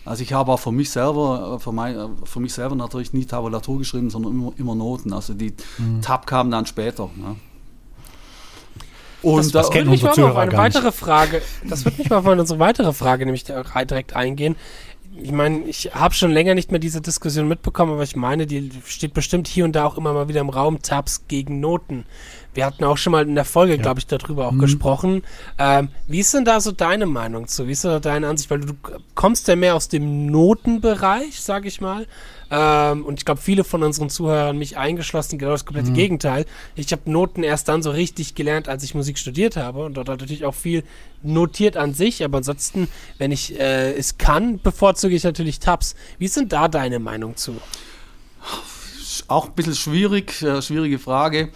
Also ich habe auch für mich selber, äh, für, mein, äh, für mich selber natürlich nie Tabulatur geschrieben, sondern immer, immer Noten. Also die hm. Tab kam dann später. Ne? Und das, das würde mich mal auf eine weitere Frage, das würde mich mal auf unsere weitere Frage nämlich direkt eingehen. Ich meine, ich habe schon länger nicht mehr diese Diskussion mitbekommen, aber ich meine, die steht bestimmt hier und da auch immer mal wieder im Raum, Tabs gegen Noten. Wir hatten auch schon mal in der Folge, ja. glaube ich, darüber auch mhm. gesprochen. Ähm, wie ist denn da so deine Meinung zu? Wie ist da deine Ansicht? Weil du, du kommst ja mehr aus dem Notenbereich, sage ich mal. Ähm, und ich glaube, viele von unseren Zuhörern, mich eingeschlossen, genau das komplette mhm. Gegenteil. Ich habe Noten erst dann so richtig gelernt, als ich Musik studiert habe. Und dort hat natürlich auch viel notiert an sich. Aber ansonsten, wenn ich äh, es kann, bevorzuge ich natürlich Tabs. Wie ist denn da deine Meinung zu? Auch ein bisschen schwierig, äh, schwierige Frage.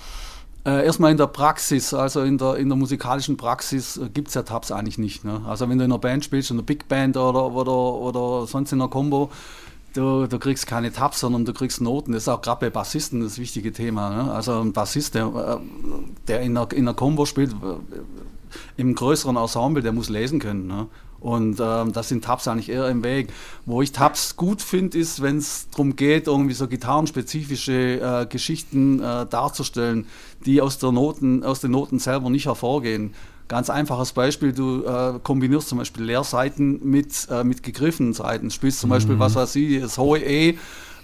Äh, erstmal in der Praxis, also in der, in der musikalischen Praxis äh, gibt es ja Tabs eigentlich nicht. Ne? Also wenn du in einer Band spielst, in einer Big Band oder, oder, oder sonst in einer Combo, du, du kriegst keine Tabs, sondern du kriegst Noten. Das ist auch gerade bei Bassisten das wichtige Thema. Ne? Also ein Bassist, der, äh, der in einer, in einer Combo spielt, äh, im größeren Ensemble, der muss lesen können. Ne? Und ähm, das sind Tabs eigentlich eher im Weg. Wo ich Tabs gut finde, ist, wenn es darum geht, irgendwie so gitarrenspezifische äh, Geschichten äh, darzustellen, die aus, der Noten, aus den Noten selber nicht hervorgehen. Ganz einfaches Beispiel, du äh, kombinierst zum Beispiel Leerseiten mit, äh, mit gegriffenen Seiten. Spielst zum mhm. Beispiel, was weiß ich, das hohe E äh,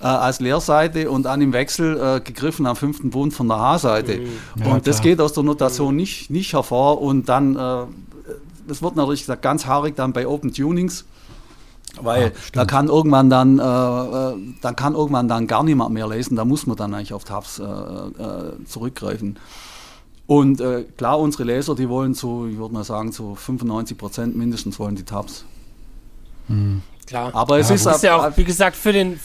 als Leerseite und dann im Wechsel äh, gegriffen am fünften Bund von der H-Seite. Mhm. Ja, und das geht aus der Notation nicht, nicht hervor und dann äh, das wird natürlich ganz haarig dann bei Open Tunings. Weil ja, da kann irgendwann dann, äh, äh, dann kann irgendwann dann gar niemand mehr lesen, da muss man dann eigentlich auf Tabs äh, äh, zurückgreifen. Und äh, klar, unsere Leser, die wollen zu, ich würde mal sagen, zu 95 Prozent mindestens wollen die Tabs. Mhm. Klar. Aber es ja, ist, ist ja auch, wie gesagt, für den,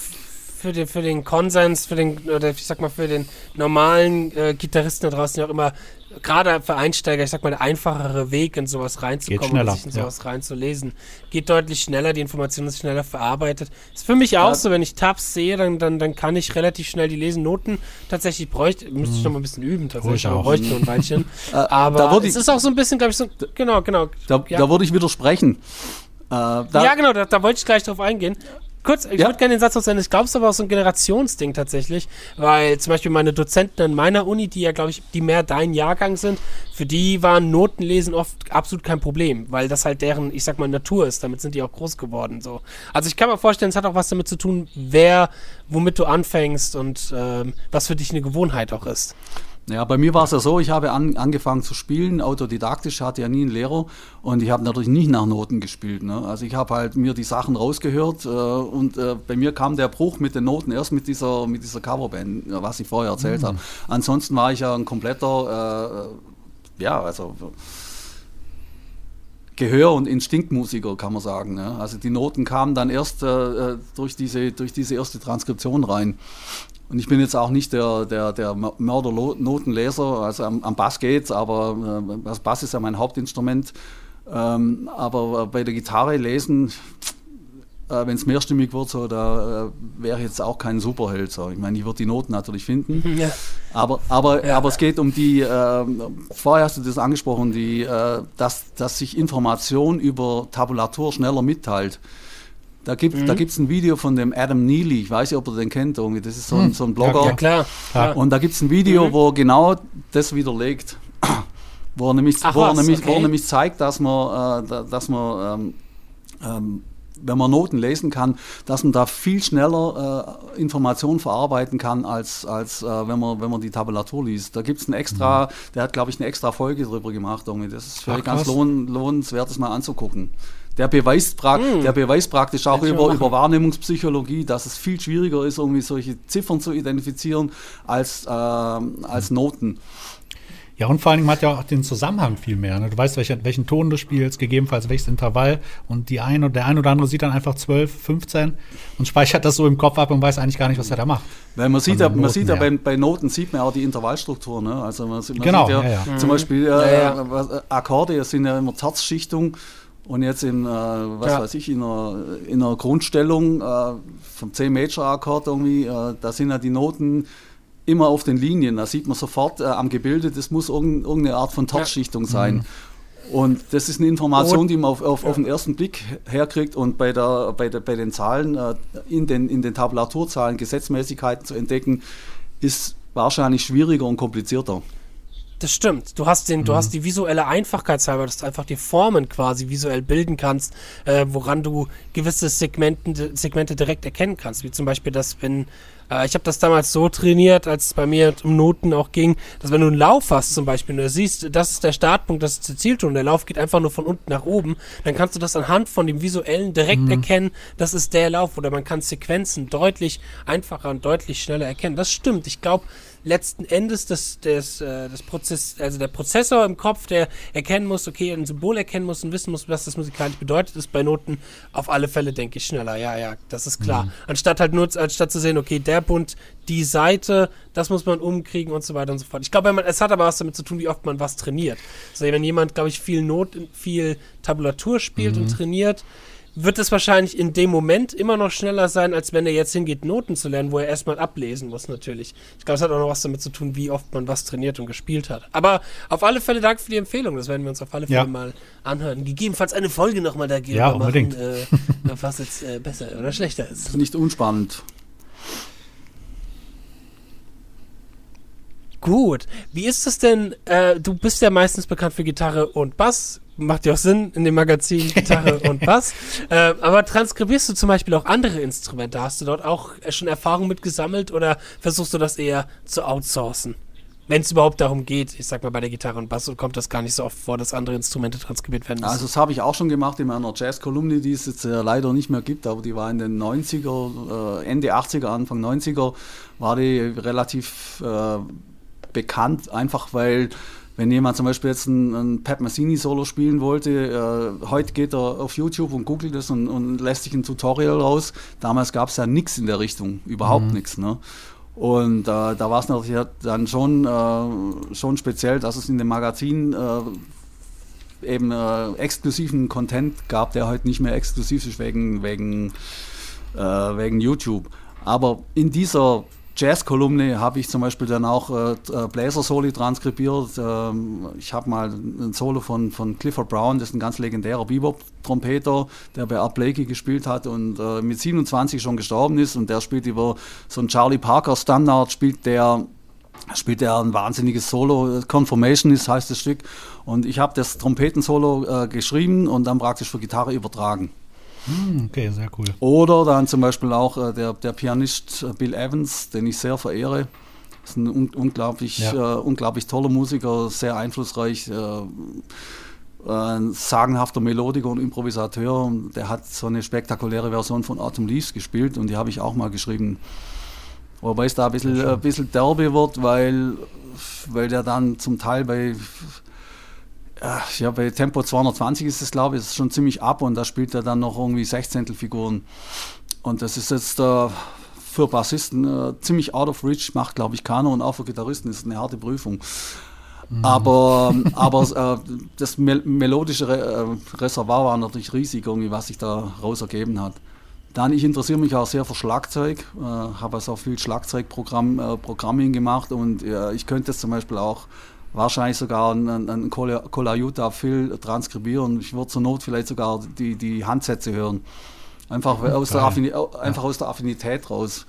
für den, für den Konsens, für den, oder ich sag mal, für den normalen äh, Gitarristen da draußen ja auch immer gerade für Einsteiger, ich sag mal, der einfachere Weg, in sowas reinzukommen und sich in sowas ja. reinzulesen. Geht deutlich schneller, die Information ist schneller verarbeitet. Ist für mich auch ja. so, wenn ich Tabs sehe, dann, dann, dann kann ich relativ schnell die lesen. Noten tatsächlich bräuchte, müsste ich noch mal ein bisschen üben, tatsächlich, aber bräuchte nur ein Weilchen. Aber es ist auch so ein bisschen, glaube ich, so, genau, genau. Da, ja. da würde ich widersprechen. Äh, ja, genau, da, da wollte ich gleich drauf eingehen. Kurz, ich ja. würde gerne den Satz noch sagen, ich glaube, es aber auch so ein Generationsding tatsächlich, weil zum Beispiel meine Dozenten an meiner Uni, die ja, glaube ich, die mehr dein Jahrgang sind, für die waren Notenlesen oft absolut kein Problem, weil das halt deren, ich sag mal, Natur ist. Damit sind die auch groß geworden. So. Also ich kann mir vorstellen, es hat auch was damit zu tun, wer, womit du anfängst und ähm, was für dich eine Gewohnheit auch ist. Ja, bei mir war es ja so, ich habe an, angefangen zu spielen, autodidaktisch, hatte ja nie einen Lehrer und ich habe natürlich nicht nach Noten gespielt. Ne? Also ich habe halt mir die Sachen rausgehört äh, und äh, bei mir kam der Bruch mit den Noten erst mit dieser, mit dieser Coverband, was ich vorher erzählt mhm. habe. Ansonsten war ich ja ein kompletter, äh, ja, also Gehör- und Instinktmusiker, kann man sagen. Ne? Also die Noten kamen dann erst äh, durch, diese, durch diese erste Transkription rein. Und ich bin jetzt auch nicht der, der, der Mörder-Notenleser, also am, am Bass geht's, aber äh, das Bass ist ja mein Hauptinstrument. Ähm, aber bei der Gitarre lesen, äh, wenn es mehrstimmig wird, so, da äh, wäre jetzt auch kein Superheld. So. Ich meine, ich würde die Noten natürlich finden. Ja. Aber, aber, ja. aber es geht um die, äh, vorher hast du das angesprochen, die, äh, dass, dass sich Information über Tabulatur schneller mitteilt. Da gibt es mhm. ein Video von dem Adam Neely, ich weiß nicht, ob ihr den kennt, irgendwie. das ist so ein, mhm. so ein Blogger. Ja, klar. Ja. Und da gibt es ein Video, mhm. wo genau das widerlegt. wo er nämlich, Ach, wo er nämlich, okay. wo er nämlich zeigt, dass man, äh, dass man ähm, ähm, wenn man Noten lesen kann, dass man da viel schneller äh, Informationen verarbeiten kann, als, als äh, wenn, man, wenn man die Tabulatur liest. Da gibt es ein extra, mhm. der hat, glaube ich, eine extra Folge darüber gemacht. Irgendwie. Das ist Ach, ganz lohn, lohnenswert, das mal anzugucken. Der beweist, pra mm. der beweist praktisch auch über, über Wahrnehmungspsychologie, dass es viel schwieriger ist, irgendwie solche Ziffern zu identifizieren als, äh, als Noten. Ja, und vor allen Dingen hat ja auch den Zusammenhang viel mehr. Ne? Du weißt, welchen, welchen Ton du spielst, gegebenenfalls welches Intervall. Und die ein oder der ein oder andere sieht dann einfach 12, 15 und speichert das so im Kopf ab und weiß eigentlich gar nicht, was er da macht. Weil man sieht ja, man sieht ja bei, bei, Noten sieht man auch die Intervallstruktur. Ne? Also man, man genau, sieht ja, ja, ja. zum Beispiel äh, äh, Akkorde sind ja immer Terzschichtung. Und jetzt in, äh, was ja. weiß ich, in einer, in einer Grundstellung äh, vom C-Major-Akkord irgendwie, äh, da sind ja die Noten immer auf den Linien. Da sieht man sofort äh, am Gebilde, das muss irgendeine Art von Tortschichtung sein. Mhm. Und das ist eine Information, die man auf, auf, ja. auf den ersten Blick herkriegt und bei, der, bei, der, bei den Zahlen, äh, in, den, in den Tabulaturzahlen Gesetzmäßigkeiten zu entdecken, ist wahrscheinlich schwieriger und komplizierter. Das stimmt. Du hast den, mhm. du hast die visuelle Einfachkeit halber, dass du einfach die Formen quasi visuell bilden kannst, äh, woran du gewisse Segmenten, Segmente direkt erkennen kannst. Wie zum Beispiel das, wenn äh, ich habe das damals so trainiert, als es bei mir um Noten auch ging, dass wenn du einen Lauf hast zum Beispiel, und du siehst, das ist der Startpunkt, das ist der Zielton, der Lauf geht einfach nur von unten nach oben, dann kannst du das anhand von dem visuellen direkt mhm. erkennen, das ist der Lauf. Oder man kann Sequenzen deutlich einfacher und deutlich schneller erkennen. Das stimmt. Ich glaube, letzten Endes das, das, äh, das Prozess, also der Prozessor im Kopf, der erkennen muss, okay, ein Symbol erkennen muss und wissen muss, was das musikalisch bedeutet, ist bei Noten auf alle Fälle, denke ich, schneller. Ja, ja, das ist klar. Mhm. Anstatt halt nur, anstatt zu sehen, okay, der Bund, die Seite, das muss man umkriegen und so weiter und so fort. Ich glaube, es hat aber was damit zu tun, wie oft man was trainiert. Also wenn jemand, glaube ich, viel Not, viel Tabulatur spielt mhm. und trainiert, wird es wahrscheinlich in dem Moment immer noch schneller sein, als wenn er jetzt hingeht, Noten zu lernen, wo er erstmal ablesen muss, natürlich. Ich glaube, es hat auch noch was damit zu tun, wie oft man was trainiert und gespielt hat. Aber auf alle Fälle danke für die Empfehlung. Das werden wir uns auf alle Fälle ja. mal anhören. Gegebenenfalls eine Folge nochmal dagegen ja, machen, äh, was jetzt äh, besser oder schlechter ist. ist nicht unspannend. Gut. Wie ist es denn? Äh, du bist ja meistens bekannt für Gitarre und Bass macht ja auch Sinn in dem Magazin Gitarre und Bass. Äh, aber transkribierst du zum Beispiel auch andere Instrumente? Hast du dort auch schon Erfahrung mit gesammelt oder versuchst du das eher zu outsourcen? Wenn es überhaupt darum geht, ich sag mal bei der Gitarre und Bass, kommt das gar nicht so oft vor, dass andere Instrumente transkribiert werden müssen. Also das habe ich auch schon gemacht in meiner Jazz-Kolumne, die es jetzt äh, leider nicht mehr gibt, aber die war in den 90er, äh, Ende 80er, Anfang 90er, war die relativ äh, bekannt, einfach weil wenn jemand zum Beispiel jetzt ein, ein Pat Messini-Solo spielen wollte, äh, heute geht er auf YouTube und googelt das und, und lässt sich ein Tutorial raus. Damals gab es ja nichts in der Richtung, überhaupt mhm. nichts. Ne? Und äh, da war es natürlich dann schon, äh, schon speziell, dass es in dem Magazin äh, eben äh, exklusiven Content gab, der heute nicht mehr exklusiv ist wegen, wegen, äh, wegen YouTube. Aber in dieser Jazz-Kolumne habe ich zum Beispiel dann auch äh, äh, Bläser-Soli transkribiert. Ähm, ich habe mal ein Solo von, von Clifford Brown, das ist ein ganz legendärer Bebop-Trompeter, der bei Art Blakey gespielt hat und äh, mit 27 schon gestorben ist. Und der spielt über so einen Charlie Parker-Standard, spielt der spielt er ein wahnsinniges Solo. Confirmation ist heißt das Stück. Und ich habe das Trompetensolo äh, geschrieben und dann praktisch für Gitarre übertragen. Hm, okay, sehr cool. Oder dann zum Beispiel auch äh, der, der Pianist äh, Bill Evans, den ich sehr verehre. Das ist ein un unglaublich, ja. äh, unglaublich toller Musiker, sehr einflussreich, äh, ein sagenhafter Melodiker und Improvisateur. Der hat so eine spektakuläre Version von Autumn Leaves gespielt und die habe ich auch mal geschrieben. Wobei es da ein bisschen, ein bisschen derbe wird, weil, weil der dann zum Teil bei ja, bei Tempo 220 ist es, glaube ich, ist schon ziemlich ab und da spielt er dann noch irgendwie Sechzehntelfiguren. Und das ist jetzt äh, für Bassisten äh, ziemlich out of reach, macht, glaube ich, keiner und auch für Gitarristen ist es eine harte Prüfung. Mhm. Aber, aber äh, das mel melodische Re äh, Reservoir war natürlich riesig, irgendwie, was sich da raus ergeben hat. Dann, ich interessiere mich auch sehr für Schlagzeug, äh, habe also auch viel Schlagzeugprogramm äh, gemacht und ich könnte jetzt zum Beispiel auch wahrscheinlich sogar einen, einen Colaiuta Phil transkribieren. Ich würde zur Not vielleicht sogar die, die Handsätze hören. Einfach, aus der, einfach aus der Affinität raus.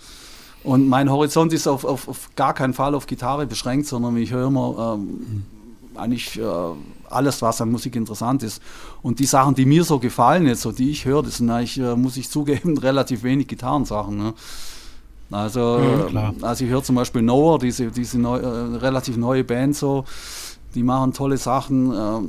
Und mein Horizont ist auf, auf, auf, gar keinen Fall auf Gitarre beschränkt, sondern ich höre immer ähm, eigentlich äh, alles, was an Musik interessant ist. Und die Sachen, die mir so gefallen, jetzt, so die ich höre, das sind eigentlich, äh, muss ich zugeben, relativ wenig Gitarrensachen. Ne? Also, ja, also ich höre zum Beispiel Noah, diese, diese neu, äh, relativ neue Band so, die machen tolle Sachen. Äh,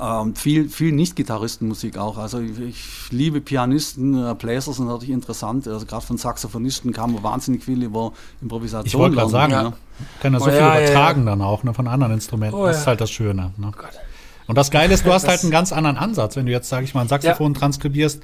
Ähm, viel, viel Nicht-Gitarristenmusik auch. Also ich, ich liebe Pianisten, äh, Bläser sind natürlich interessant. Also gerade von Saxophonisten man wahnsinnig viel über Improvisation Ich wollte gerade sagen, lernen, ja. kann da so Oh, viel ja, ja, übertragen dann auch, ne, von anderen Instrumenten. Oh, das ja. ist halt das Schöne. Ne? Gott. Und das Geile ist, du hast halt einen ganz anderen Ansatz. Wenn du jetzt, sage ich mal, ein Saxophon transkribierst,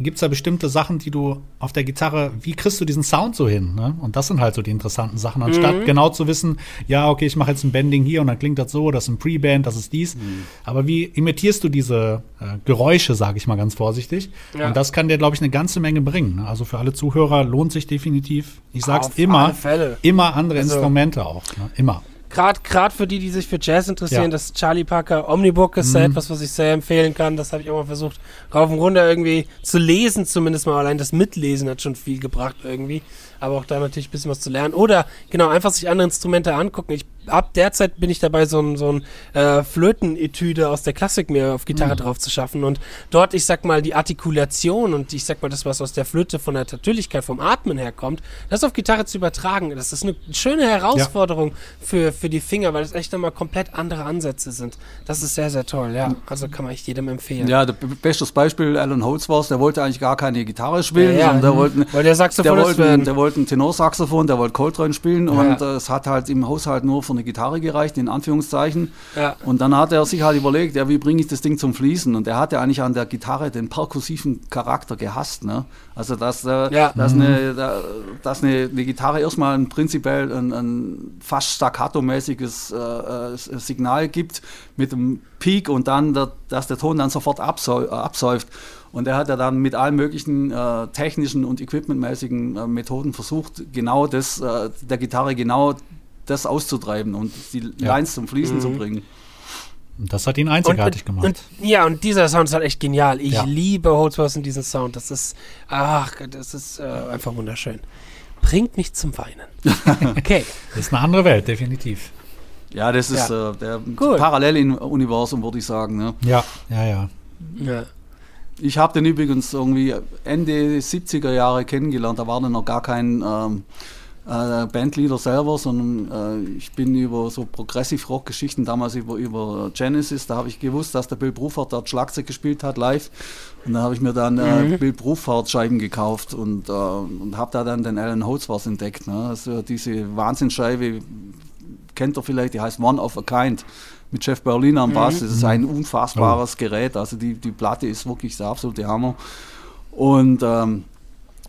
gibt es da bestimmte Sachen, die du auf der Gitarre, wie kriegst du diesen Sound so hin? Ne? Und das sind halt so die interessanten Sachen. Anstatt Mhm. genau zu wissen, ja, okay, ich mache jetzt ein Bending hier und dann klingt das so, das ist ein Pre-Band, das ist dies. Mhm. Aber wie imitierst du diese äh, Geräusche, sage ich mal ganz vorsichtig? Ja. Und das kann dir, glaube ich, eine ganze Menge bringen. Ne? Also für alle Zuhörer lohnt sich definitiv. Ich sag's Auf immer, immer andere Also- Instrumente auch. Ne? Immer. Gerade gerade für die, die sich für Jazz interessieren, Ja. das Charlie Parker Omnibook ist ja etwas, was ich sehr empfehlen kann. Das habe ich auch mal versucht, rauf und runter irgendwie zu lesen, zumindest mal. Allein das Mitlesen hat schon viel gebracht irgendwie. Aber auch da natürlich ein bisschen was zu lernen. Oder genau, einfach sich andere Instrumente angucken. Ich, ab derzeit bin ich dabei, so ein, so ein äh, Flötenetüde aus der Klassik mir auf Gitarre drauf zu schaffen. Und dort, ich sag mal, die Artikulation und ich sag mal, das, was aus der Flöte von der Natürlichkeit, vom Atmen herkommt, das auf Gitarre zu übertragen, das ist eine schöne Herausforderung für, für die Finger, weil es echt nochmal komplett andere Ansätze sind. Das ist sehr, sehr toll, ja. Also kann man echt jedem empfehlen. Ja, der be- bestes Beispiel, Alan Holdsworth, der wollte eigentlich gar keine Gitarre spielen, Ja, ja. der wollte, Weil der der Saxophonist wollte, der wollte ein Tenorsaxophon, der wollte Coltrane spielen Ja. und äh, es hat halt im Haushalt nur für eine Gitarre gereicht, in Anführungszeichen. Ja. Und dann hat er sich halt überlegt, ja, wie bringe ich das Ding zum Fließen? Und er hatte eigentlich an der Gitarre den perkussiven Charakter gehasst. Ne? Also, dass, äh, Ja. dass, eine, da- dass eine, eine Gitarre erstmal ein prinzipiell ein, ein fast staccato-mäßiges äh, äh, Signal gibt mit einem Peak und dann, der, dass der Ton dann sofort äh, absäuft. Und er hat ja dann mit allen möglichen äh, technischen und equipmentmäßigen äh, Methoden versucht, genau das, äh, der Gitarre genau das auszutreiben und die Ja. Lines zum Fließen zu bringen. Und das hat ihn einzigartig und, gemacht. Und, ja, und dieser Sound ist halt echt genial. Ich Ja. liebe Holdsworth in diesen Sound. Das ist, ach, das ist äh, einfach wunderschön. Bringt mich zum Weinen. Okay. Das ist eine andere Welt, definitiv. Ja, das ist äh, der Cool. Paralleluniversum, würde ich sagen. Ne? Ja, ja, ja. Ja. Ich habe den übrigens irgendwie Ende 70er Jahre kennengelernt. Da war dann noch gar kein ähm, äh, Bandleader selber, sondern äh, ich bin über so Progressive Rock Geschichten damals über, über Genesis, da habe ich gewusst, dass der Bill Bruford dort Schlagzeug gespielt hat live und da habe ich mir dann äh, Bill Bruford Scheiben gekauft und, äh, und habe da dann den Alan Holdsworth entdeckt. Ne? Also diese Wahnsinnsscheibe kennt ihr vielleicht, die heißt One of a Kind mit Jeff Berlin am Bass. Das ist ein unfassbares Gerät. Also die, die Platte ist wirklich der absolute Hammer. Und ähm,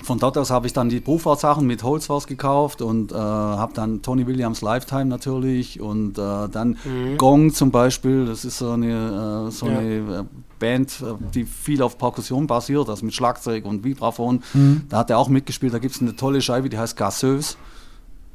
von dort aus habe ich dann die Brufahrt-Sachen mit Holzhaus gekauft und äh, habe dann Tony Williams Lifetime natürlich und äh, dann Gong zum Beispiel. Das ist so eine, äh, so Ja. eine äh, Band, äh, die viel auf Perkussion basiert, also mit Schlagzeug und Vibraphon. Da hat er auch mitgespielt. Da gibt es eine tolle Scheibe, die heißt Gasseuse.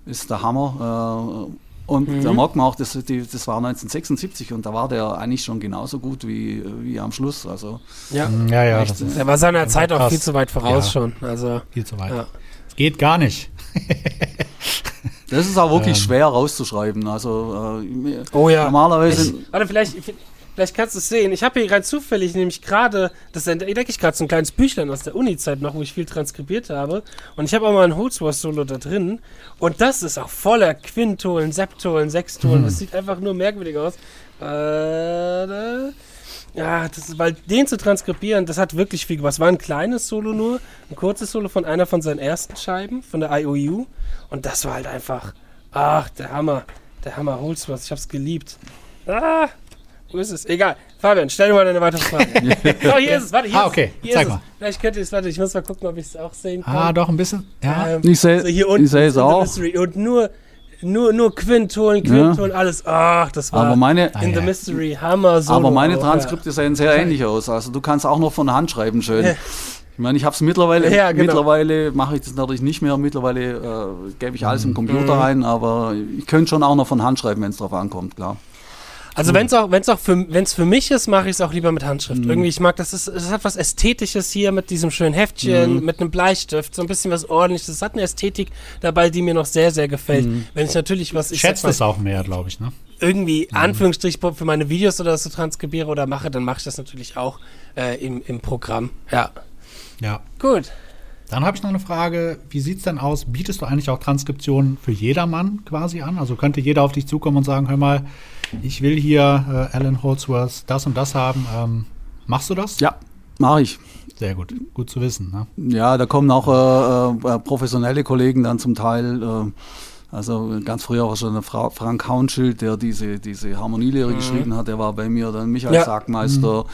Ist der Hammer. Und da merkt man auch, das, die, das war 1976 und da war der eigentlich schon genauso gut wie, wie am Schluss. Also ja. Ja, ja, Echt, das ist Der war seiner Zeit auch krass. viel zu weit voraus Ja. schon. Also, viel zu weit. ja. Es geht gar nicht. das ist auch wirklich Ähm. schwer rauszuschreiben. Also äh, Oh ja. normalerweise. Ich, warte, vielleicht, vielleicht kannst du es sehen. Ich habe hier rein zufällig nämlich gerade, das entdecke ich gerade so ein kleines Büchlein aus der Uni-Zeit noch, wo ich viel transkribiert habe. Und ich habe auch mal ein Holdsworth-Solo da drin. Und das ist auch voller Quintolen, Septolen, Sextolen. Das sieht einfach nur merkwürdig aus. Äh, ja, das ist, weil den zu transkribieren, das hat wirklich viel gebracht. Es war ein kleines Solo nur, ein kurzes Solo von einer von seinen ersten Scheiben, von der IOU. Und das war halt einfach, ach, der Hammer. Der Hammer Holdsworth, ich hab's geliebt. Ah, wo ist es? Egal. Fabian, stell dir mal eine weitere Frage. oh, hier ist es. Warte, hier Ah, ist okay. es. Hier Zeig ist mal. Es. Vielleicht könnt ihr es, warte, ich muss mal gucken, ob ich es auch sehen kann. Ah, doch, ein bisschen. Ja. Ähm, Ich seh- so es ist auch. Mystery. Und nur, nur, nur Quintolen, Quintolen, alles. Ach, das war Aber meine, in Ah, the ja. Mystery Hammer Solo. aber meine Transkripte sehen sehr ähnlich aus. Also du kannst auch noch von Hand schreiben schön. Ich meine, ich habe es mittlerweile, Ja, genau. mittlerweile mache ich das natürlich nicht mehr. Mittlerweile äh, gebe ich alles im Mhm. Computer ein, aber ich könnte schon auch noch von Hand schreiben, wenn es drauf ankommt, klar. Also wenn es auch, wenn's auch für, wenn's für mich ist, mache ich es auch lieber mit Handschrift. Mhm. Irgendwie, ich mag das, ist, es hat was Ästhetisches hier mit diesem schönen Heftchen, Mhm. mit einem Bleistift, so ein bisschen was ordentliches. Es hat eine Ästhetik dabei, die mir noch sehr, sehr gefällt. Mhm. Wenn ich natürlich was, ich mal, es auch mehr, glaube ich, ne? irgendwie Mhm. Anführungsstrich für meine Videos oder so transkribiere oder mache, dann mache ich das natürlich auch äh, im, im Programm. Ja. Ja. Gut. Dann habe ich noch eine Frage. Wie sieht's denn aus? Bietest du eigentlich auch Transkriptionen für jedermann quasi an? Also könnte jeder auf dich zukommen und sagen, hör mal, ich will hier äh, Alan Holdsworth das und das haben. Ähm, machst du das? Ja, mache ich. Sehr gut, gut zu wissen. Ne? Ja, da kommen auch äh, äh, professionelle Kollegen dann zum Teil. Äh, also ganz früher war schon Fra Frank Haunschild, der diese, diese Harmonielehre mhm. geschrieben hat, der war bei mir, dann Michael ja. Sagmeister, mhm.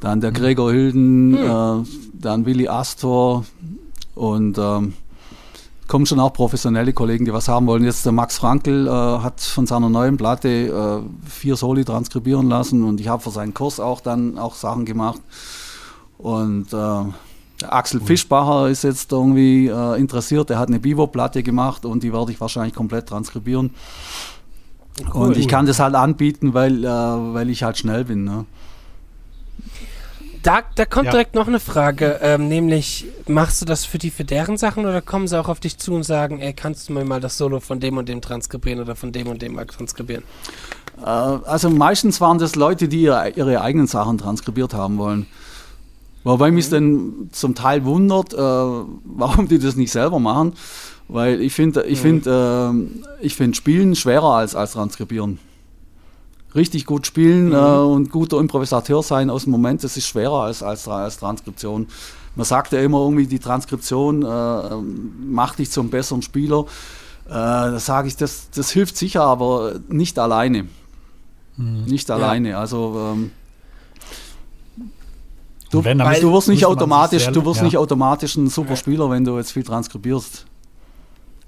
dann der Gregor Hilden, mhm. äh, dann Willi Astor und ähm, kommen schon auch professionelle Kollegen, die was haben wollen. Jetzt der Max Frankl äh, hat von seiner neuen Platte äh, vier Soli transkribieren lassen und ich habe für seinen Kurs auch dann auch Sachen gemacht. Und äh, Axel Fischbacher ist jetzt irgendwie äh, interessiert, der hat eine Bivo-Platte gemacht und die werde ich wahrscheinlich komplett transkribieren. Cool. Und ich kann das halt anbieten, weil, äh, weil ich halt schnell bin. Ne? Da, da kommt ja. direkt noch eine Frage, ähm, nämlich, machst du das für die für deren Sachen oder kommen sie auch auf dich zu und sagen, ey, kannst du mir mal das Solo von dem und dem transkribieren oder von dem und dem mal transkribieren? Äh, also meistens waren das Leute, die ihre, ihre eigenen Sachen transkribiert haben wollen. Wobei mich mhm. dann zum Teil wundert, äh, warum die das nicht selber machen. Weil ich finde, ich mhm. finde, äh, ich finde Spielen schwerer als, als Transkribieren. Richtig gut spielen mhm. äh, und guter Improvisateur sein aus dem Moment, das ist schwerer als, als, als Transkription. Man sagt ja immer irgendwie, die Transkription äh, macht dich zum besseren Spieler. Äh, da sage ich, das, das hilft sicher, aber nicht alleine. Mhm. Nicht alleine. Ja. Also ähm, Du, wenn, du wirst nicht automatisch, du wirst ja. nicht automatisch ein super Spieler, wenn du jetzt viel transkribierst.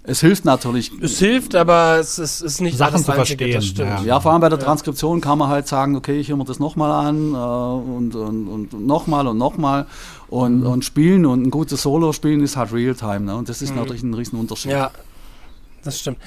Es hilft natürlich. Es hilft, aber es ist, ist nicht Sachen zu verstehen. Das stimmt. Ja. ja. vor allem bei der Transkription kann man halt sagen, okay, ich höre mir das nochmal an äh, und, und, und nochmal und nochmal und, mhm. und spielen und ein gutes Solo spielen ist halt Realtime. Ne? Und das ist mhm. natürlich ein riesen Unterschied. Ja, das stimmt.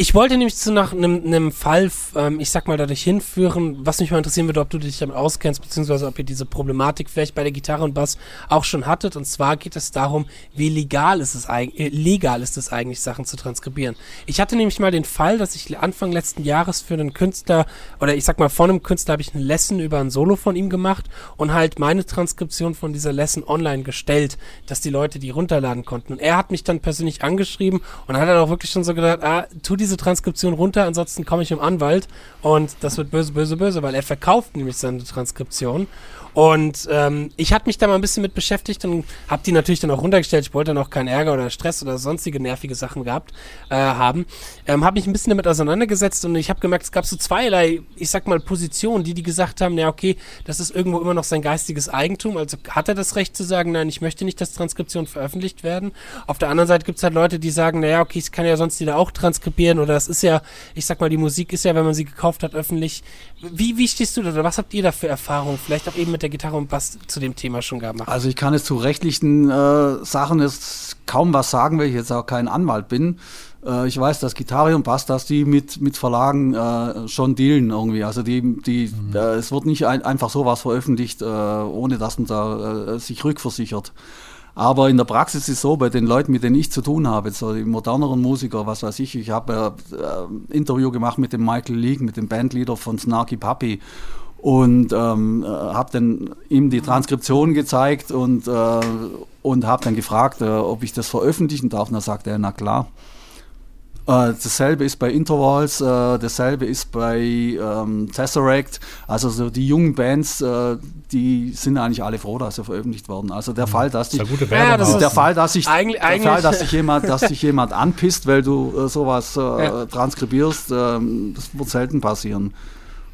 Ich wollte nämlich zu nach einem Fall, ähm, ich sag mal, dadurch hinführen, was mich mal interessieren würde, ob du dich damit auskennst, beziehungsweise ob ihr diese Problematik vielleicht bei der Gitarre und Bass auch schon hattet. Und zwar geht es darum, wie legal ist es eigentlich, äh, legal ist es eigentlich, Sachen zu transkribieren. Ich hatte nämlich mal den Fall, dass ich Anfang letzten Jahres für einen Künstler, oder ich sag mal, von einem Künstler habe ich eine Lesson über ein Solo von ihm gemacht und halt meine Transkription von dieser Lesson online gestellt, dass die Leute die runterladen konnten. Und er hat mich dann persönlich angeschrieben und hat dann auch wirklich schon so gedacht, ah, tu die diese Transkription runter, ansonsten komme ich im Anwalt und das wird böse, böse, böse, weil er verkauft nämlich seine Transkription. Und ähm, ich hatte mich da mal ein bisschen mit beschäftigt und habe die natürlich dann auch runtergestellt. Ich wollte dann auch keinen Ärger oder Stress oder sonstige nervige Sachen gehabt äh, haben. Ähm, habe mich ein bisschen damit auseinandergesetzt und ich habe gemerkt, es gab so zweierlei, ich sag mal, Positionen, die die gesagt haben, ja okay, das ist irgendwo immer noch sein geistiges Eigentum. Also hat er das Recht zu sagen, nein, ich möchte nicht, dass Transkriptionen veröffentlicht werden. Auf der anderen Seite gibt es halt Leute, die sagen, naja, okay, ich kann ja sonst wieder auch transkribieren oder das ist ja, ich sag mal, die Musik ist ja, wenn man sie gekauft hat, öffentlich. Wie, wie stehst du da oder was habt ihr da für Erfahrungen? Vielleicht auch eben mit der Gitarre und Bass zu dem Thema schon gemacht? Also ich kann jetzt zu rechtlichen äh, Sachen jetzt kaum was sagen, weil ich jetzt auch kein Anwalt bin. Äh, ich weiß, dass Gitarre und Bass, dass die mit, mit Verlagen äh, schon dealen irgendwie. Also die, die, mhm. Äh, es wird nicht ein, einfach sowas veröffentlicht, äh, ohne dass man da äh, sich rückversichert. Aber in der Praxis ist es so, bei den Leuten, mit denen ich zu tun habe, so die moderneren Musiker, was weiß ich, ich habe äh, Interview gemacht mit dem Michael League, mit dem Bandleader von Snarky Puppy und ähm, äh, habe dann ihm die Transkription gezeigt und, äh, und habe dann gefragt, äh, ob ich das veröffentlichen darf. Und da sagte er, na klar. Äh, dasselbe ist bei Intervals, äh, dasselbe ist bei ähm, Tesseract. Also so die jungen Bands, äh, die sind eigentlich alle froh, dass sie veröffentlicht werden. Also der mhm. Fall, dass ja, das der Fall, dass sich, eigentlich, der Fall, dass sich jemand, dass sich jemand anpisst, weil du äh, sowas äh, ja. transkribierst, ähm, das wird selten passieren.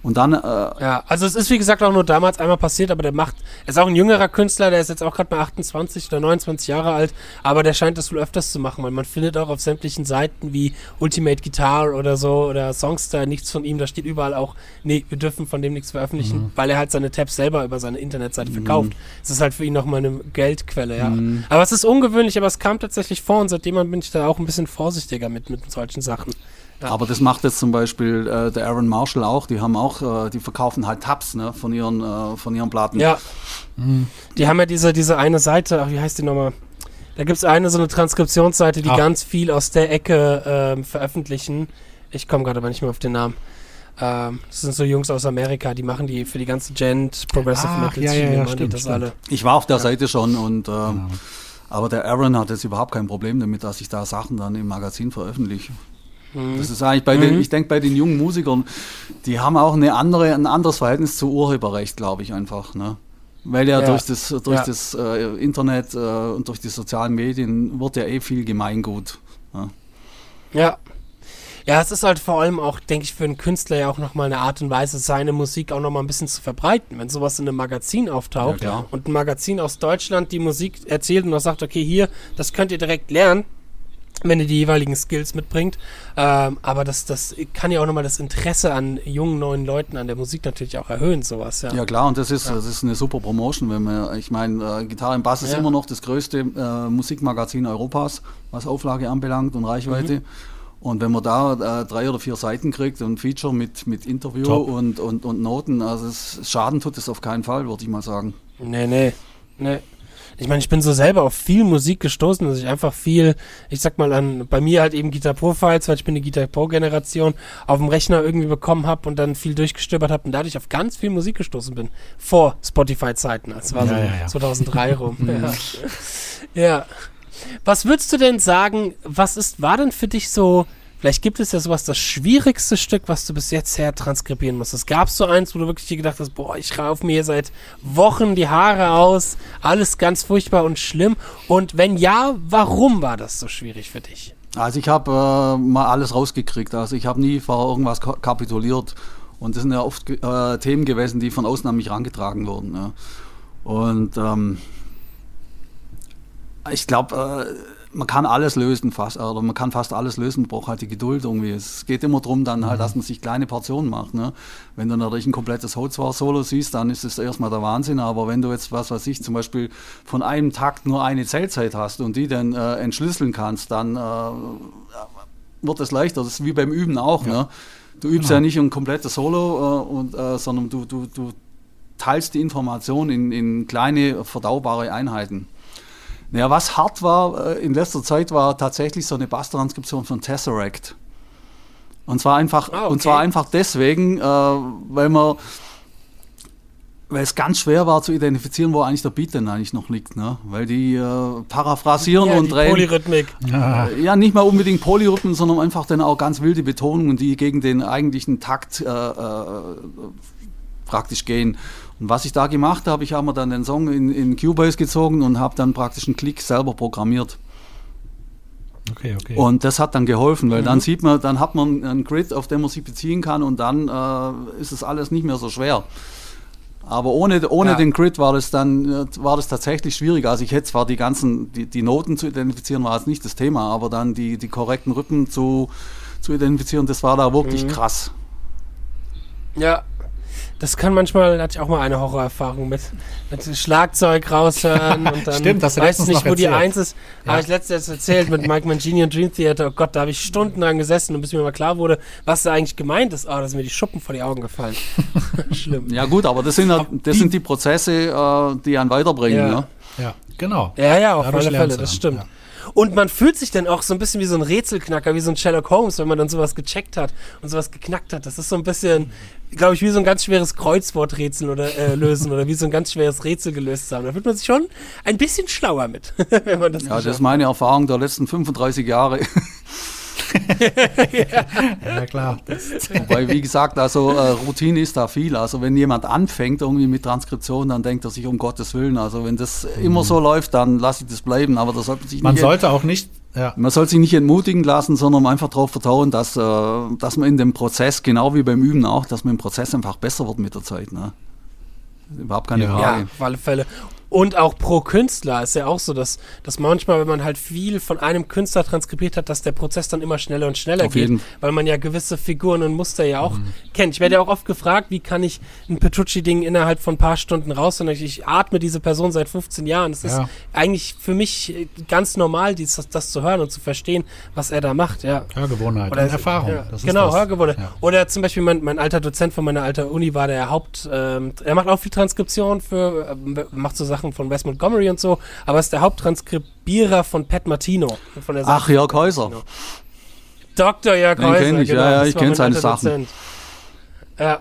Und dann. Äh, ja, also es ist wie gesagt auch nur damals einmal passiert, aber der macht. Er ist auch ein jüngerer Künstler, der ist jetzt auch gerade mal 28 oder 29 Jahre alt, aber der scheint das wohl öfters zu machen, weil man findet auch auf sämtlichen Seiten wie Ultimate Guitar oder so oder Songster nichts von ihm. Da steht überall auch, nee, wir dürfen von dem nichts veröffentlichen, mhm. weil er halt seine Tabs selber über seine Internetseite mhm. verkauft. Das ist halt für ihn nochmal eine Geldquelle, ja. Mhm. Aber es ist ungewöhnlich, aber es kam tatsächlich vor und seitdem bin ich da auch ein bisschen vorsichtiger mit, mit solchen Sachen. Ja. Aber das macht jetzt zum Beispiel äh, der Aaron Marshall auch. Die haben auch, äh, die verkaufen halt Tabs ne, von, ihren, äh, von ihren Platten. Ja. Mhm. Die haben ja diese, diese eine Seite, ach, wie heißt die nochmal? Da gibt es eine so eine Transkriptionsseite, die ach. ganz viel aus der Ecke ähm, veröffentlichen. Ich komme gerade aber nicht mehr auf den Namen. Ähm, das sind so Jungs aus Amerika, die machen die für die ganze Gent, Progressive Metal, ja, ja, ja, stimmt, das stimmt. alle. Ich war auf der Seite schon und ähm, genau. aber der Aaron hat jetzt überhaupt kein Problem damit, dass ich da Sachen dann im Magazin veröffentliche. Das ist eigentlich bei den, ich denke bei den jungen Musikern, die haben auch eine andere, ein anderes Verhältnis zu Urheberrecht, glaube ich einfach. Ne? Weil ja, Ja. durch das, durch Ja. das äh, Internet äh, und durch die sozialen Medien wird ja eh viel Gemeingut. Ne? Ja. Ja, es ist halt vor allem auch, denke ich, für einen Künstler ja auch nochmal eine Art und Weise, seine Musik auch nochmal ein bisschen zu verbreiten. Wenn sowas in einem Magazin auftaucht Ja, und ein Magazin aus Deutschland die Musik erzählt und auch sagt, okay, hier, das könnt ihr direkt lernen, wenn ihr die jeweiligen Skills mitbringt. Ähm, aber das, das kann ja auch nochmal das Interesse an jungen, neuen Leuten an der Musik natürlich auch erhöhen, sowas, ja. Ja klar, und das ist, das ist eine super Promotion, wenn man, ich meine, äh, Gitarre im Bass ist Ja. immer noch das größte äh, Musikmagazin Europas, was Auflage anbelangt und Reichweite. Mhm. Und wenn man da äh, drei oder vier Seiten kriegt und ein Feature mit, mit Interview Top. und, und, und Noten, also es, Schaden tut es auf keinen Fall, würde ich mal sagen. Nee, nee, nee. Ich meine, ich bin so selber auf viel Musik gestoßen, dass ich einfach viel, ich sag mal an, bei mir halt eben Guitar Pro Files, weil ich bin eine Guitar Pro Generation, auf dem Rechner irgendwie bekommen habe und dann viel durchgestöbert habe und dadurch auf ganz viel Musik gestoßen bin. Vor Spotify-Zeiten, das war so Ja, ja, ja. 2003 rum. ja. ja. Was würdest du denn sagen, was ist, war denn für dich so, vielleicht gibt es ja sowas, das schwierigste Stück, was du bis jetzt her transkribieren musstest? Gab es so eins, wo du wirklich gedacht hast, boah, ich rauf mir seit Wochen die Haare aus, alles ganz furchtbar und schlimm? Und wenn ja, warum war das so schwierig für dich? Also ich habe äh, mal alles rausgekriegt, also ich habe nie vor irgendwas ka- kapituliert. Und das sind ja oft äh, Themen gewesen, die von außen an mich herangetragen wurden. Ja. Und ähm, ich glaube, äh, man kann alles lösen fast, oder man kann fast alles lösen, man braucht halt die Geduld irgendwie. Es geht immer darum, dann halt, dass man sich kleine Portionen macht. Ne? Wenn du natürlich ein komplettes Holzwar-Solo siehst, dann ist es erstmal der Wahnsinn, aber wenn du jetzt, was weiß ich, zum Beispiel von einem Takt nur eine Zählzeit hast und die dann äh, entschlüsseln kannst, dann äh, wird es leichter. Das ist wie beim Üben auch. Ne? Du übst ja nicht ein komplettes Solo, äh, und, äh, sondern du, du, du teilst die Information in, in kleine, verdaubare Einheiten. Naja, was hart war äh, in letzter Zeit, war tatsächlich so eine Basstranskription von Tesseract. Und zwar einfach, Ah, okay. und zwar einfach deswegen, äh, weil man weil es ganz schwer war zu identifizieren, wo eigentlich der Beat denn eigentlich noch liegt, ne? Weil die äh, paraphrasieren Ja, und die drehen. Polyrhythmik. Ja, Ja, nicht mal unbedingt Polyrhythmen, sondern einfach dann auch ganz wilde Betonungen, die gegen den eigentlichen Takt äh, äh, praktisch gehen. Und was ich da gemacht habe, ich habe mir dann den Song in, in Cubase gezogen und habe dann praktisch einen Klick selber programmiert. okay, okay. Und das hat dann geholfen, weil dann sieht man, dann hat man einen Grid, auf den man sich beziehen kann und dann äh, ist es alles nicht mehr so schwer. Aber ohne, ohne Ja. den Grid war das dann äh, war das tatsächlich schwieriger. Also ich hätte zwar die ganzen, die, die Noten zu identifizieren, war jetzt nicht das Thema, aber dann die, die korrekten Rhythmen zu, zu identifizieren, das war da wirklich krass. Ja. Das kann manchmal, da hatte ich auch mal eine Horrorerfahrung mit, mit Schlagzeug raushören und dann Stimmt, du weiß nicht, wo die. Eins ist. Habe ich letztens erzählt mit Mike Mangini und Dream Theater. Oh Gott, da habe ich stundenlang gesessen und bis mir mal klar wurde, was da eigentlich gemeint ist. Oh, da sind mir die Schuppen vor die Augen gefallen. Schlimm. Ja gut, aber das sind, ja- das die- sind die Prozesse, äh, die einen weiterbringen. Ja. Ne? ja, genau. Ja, ja, auf Dadurch alle Fälle, das stimmt. ja. Und man fühlt sich dann auch so ein bisschen wie so ein Rätselknacker, wie so ein Sherlock Holmes, wenn man dann sowas gecheckt hat und sowas geknackt hat. Das ist so ein bisschen, glaube ich, wie so ein ganz schweres Kreuzworträtsel oder äh, lösen oder wie so ein ganz schweres Rätsel gelöst haben. Da wird man sich schon ein bisschen schlauer mit, wenn man das Ja, das ist meine Erfahrung der letzten 35 Jahre. Ja, klar. Wobei, wie gesagt, also äh, Routine ist da viel. Also wenn jemand anfängt irgendwie mit Transkription, dann denkt er sich um Gottes Willen. Also wenn das immer so läuft, dann lasse ich das bleiben. Aber das sollte sich Man nicht, sollte auch nicht, ja, man soll sich nicht entmutigen lassen, sondern einfach darauf vertrauen, dass, äh, dass man in dem Prozess, genau wie beim Üben auch, dass man im Prozess einfach besser wird mit der Zeit. Ne? Überhaupt keine Ja. Ja, Frage. auf alle Fälle. Und auch pro Künstler ist ja auch so, dass, dass manchmal, wenn man halt viel von einem Künstler transkribiert hat, dass der Prozess dann immer schneller und schneller Auf geht, jeden. weil man ja gewisse Figuren und Muster ja auch kennt. Ich werde ja auch oft gefragt, wie kann ich ein Petrucci-Ding innerhalb von ein paar Stunden raus, und ich, ich atme diese Person seit 15 Jahren. Es ist Ja. eigentlich für mich äh, ganz normal, dies, das, das zu hören und zu verstehen, was er da macht, ja. Hörgewohnheit Oder und Erfahrung. Ja, Das ist genau, das. Hörgewohnheit. Ja. Oder zum Beispiel mein, mein alter Dozent von meiner alten Uni war der Haupt, ähm, er macht auch viel Transkription für, ähm, macht so Sachen von Wes Montgomery und so, aber ist der Haupttranskribierer von Pat Martino. Von der Ach, Jörg Häuser. Dr. Jörg Den Häuser, kenn ich, genau, ja, ja, ich war kenn mein seine Sachen. Ja.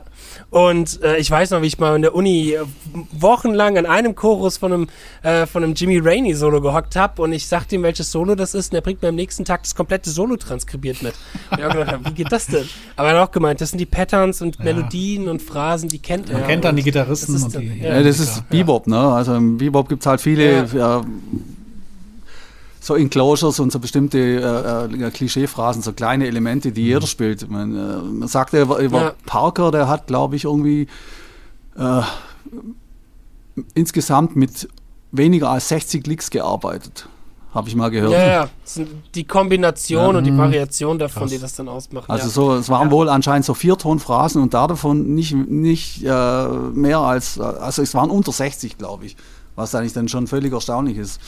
Und äh, ich weiß noch, wie ich mal in der Uni äh, wochenlang an einem Chorus von einem, äh, von einem Jimmy Rainey Solo gehockt habe und ich sagte ihm, welches Solo das ist und er bringt mir am nächsten Tag das komplette Solo transkribiert mit. Und ich habe gedacht, wie geht das denn? Aber er hat auch gemeint, das sind die Patterns und Ja. Melodien und Phrasen, die kennt er. Man kennt dann die Und Gitarristen das und ist dann- die. ja. Ja, das ist Bebop, ne? Also im Bebop gibt es halt viele ja. So Enclosures und so bestimmte äh, äh, Klischeephrasen, so kleine Elemente, die jeder spielt. Man, äh, man sagt ja über. Parker, der hat, glaube ich, irgendwie äh, insgesamt mit weniger als 60 Licks gearbeitet. Habe ich mal gehört. Ja, ja, die Kombination Ja, und die mhm. Variation davon, Krass. die das dann ausmachen. Also ja. so, es waren wohl anscheinend so Viertonphrasen und da davon nicht, nicht äh, mehr als, also es waren unter 60, glaube ich, was eigentlich dann schon völlig erstaunlich ist.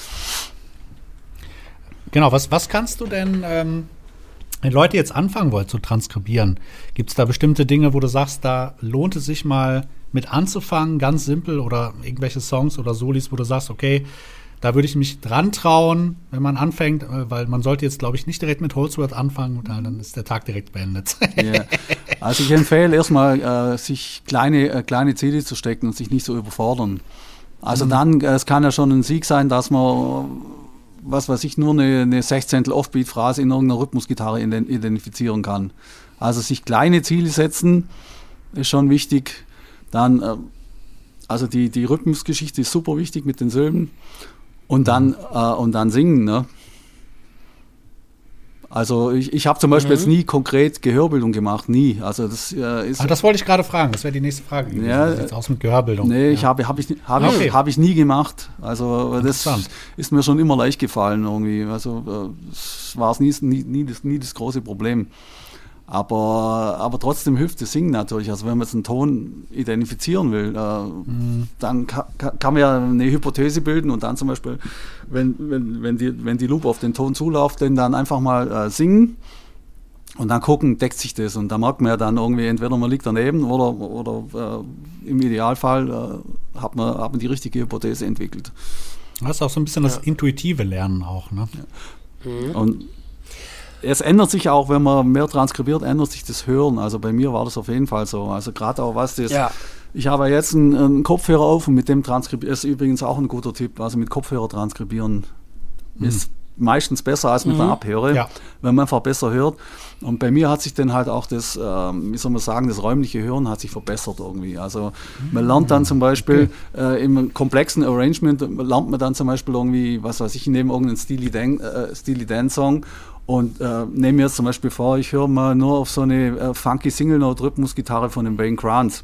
Genau, was, was kannst du denn, ähm, wenn Leute jetzt anfangen wollen zu transkribieren, gibt es da bestimmte Dinge, wo du sagst, da lohnt es sich mal mit anzufangen, ganz simpel, oder irgendwelche Songs oder Solis, wo du sagst, okay, da würde ich mich dran trauen, wenn man anfängt, äh, weil man sollte jetzt, glaube ich, nicht direkt mit Holzworth anfangen, dann ist der Tag direkt beendet. Ja. Also ich empfehle erstmal, äh, sich kleine, äh, kleine Ziele zu stecken und sich nicht so überfordern. Also dann, äh, es kann ja schon ein Sieg sein, dass man, was weiß ich, nur eine, eine Sechzehntel Offbeat-Phrase in irgendeiner Rhythmusgitarre ident- identifizieren kann. Also sich kleine Ziele setzen ist schon wichtig. Dann, äh, also die, die Rhythmusgeschichte ist super wichtig mit den Silben. Und dann, äh, und dann singen, ne? Also ich, ich habe zum Beispiel Mhm. jetzt nie konkret Gehörbildung gemacht, nie. Also das äh, ist Ah, das wollte ich gerade fragen, das wäre die nächste Frage. gewesen. Ja, Wie sieht's aus mit Gehörbildung. Nee, ich ja. habe hab ich, hab Okay. ich, hab ich nie gemacht. Also das ist mir schon immer leicht gefallen irgendwie. Also äh, es war es nie, nie, nie, das, nie das große Problem. Aber, aber trotzdem hilft das Singen natürlich. Also wenn man jetzt einen Ton identifizieren will, äh, Mhm. dann ka, ka, kann man ja eine Hypothese bilden und dann zum Beispiel, wenn, wenn, wenn, die, wenn die Loop auf den Ton zulauft, dann, dann einfach mal äh, singen und dann gucken, deckt sich das. Und da merkt man ja dann irgendwie, entweder man liegt daneben oder, oder äh, im Idealfall äh, hat, man, hat man die richtige Hypothese entwickelt. Das ist auch so ein bisschen das Ja. intuitive Lernen auch, ne? Mhm. Und es ändert sich auch, wenn man mehr transkribiert, ändert sich das Hören. Also bei mir war das auf jeden Fall so. Also gerade auch was das. Ja. Ich habe jetzt einen, einen Kopfhörer auf und mit dem transkribieren ist übrigens auch ein guter Tipp. Also mit Kopfhörer transkribieren ist meistens besser als mit einer Abhöre, Ja. wenn man einfach besser hört. Und bei mir hat sich dann halt auch das, ähm, wie soll man sagen, das räumliche Hören hat sich verbessert irgendwie. Also man lernt dann zum Beispiel äh, im komplexen Arrangement, lernt man dann zum Beispiel irgendwie, was weiß ich, nehme irgendeinen Steely Dan, äh, Steely Dan Song und äh, nehme mir jetzt zum Beispiel vor, ich höre mal nur auf so eine äh, funky Single Note Rhythmusgitarre von dem Wayne Grant.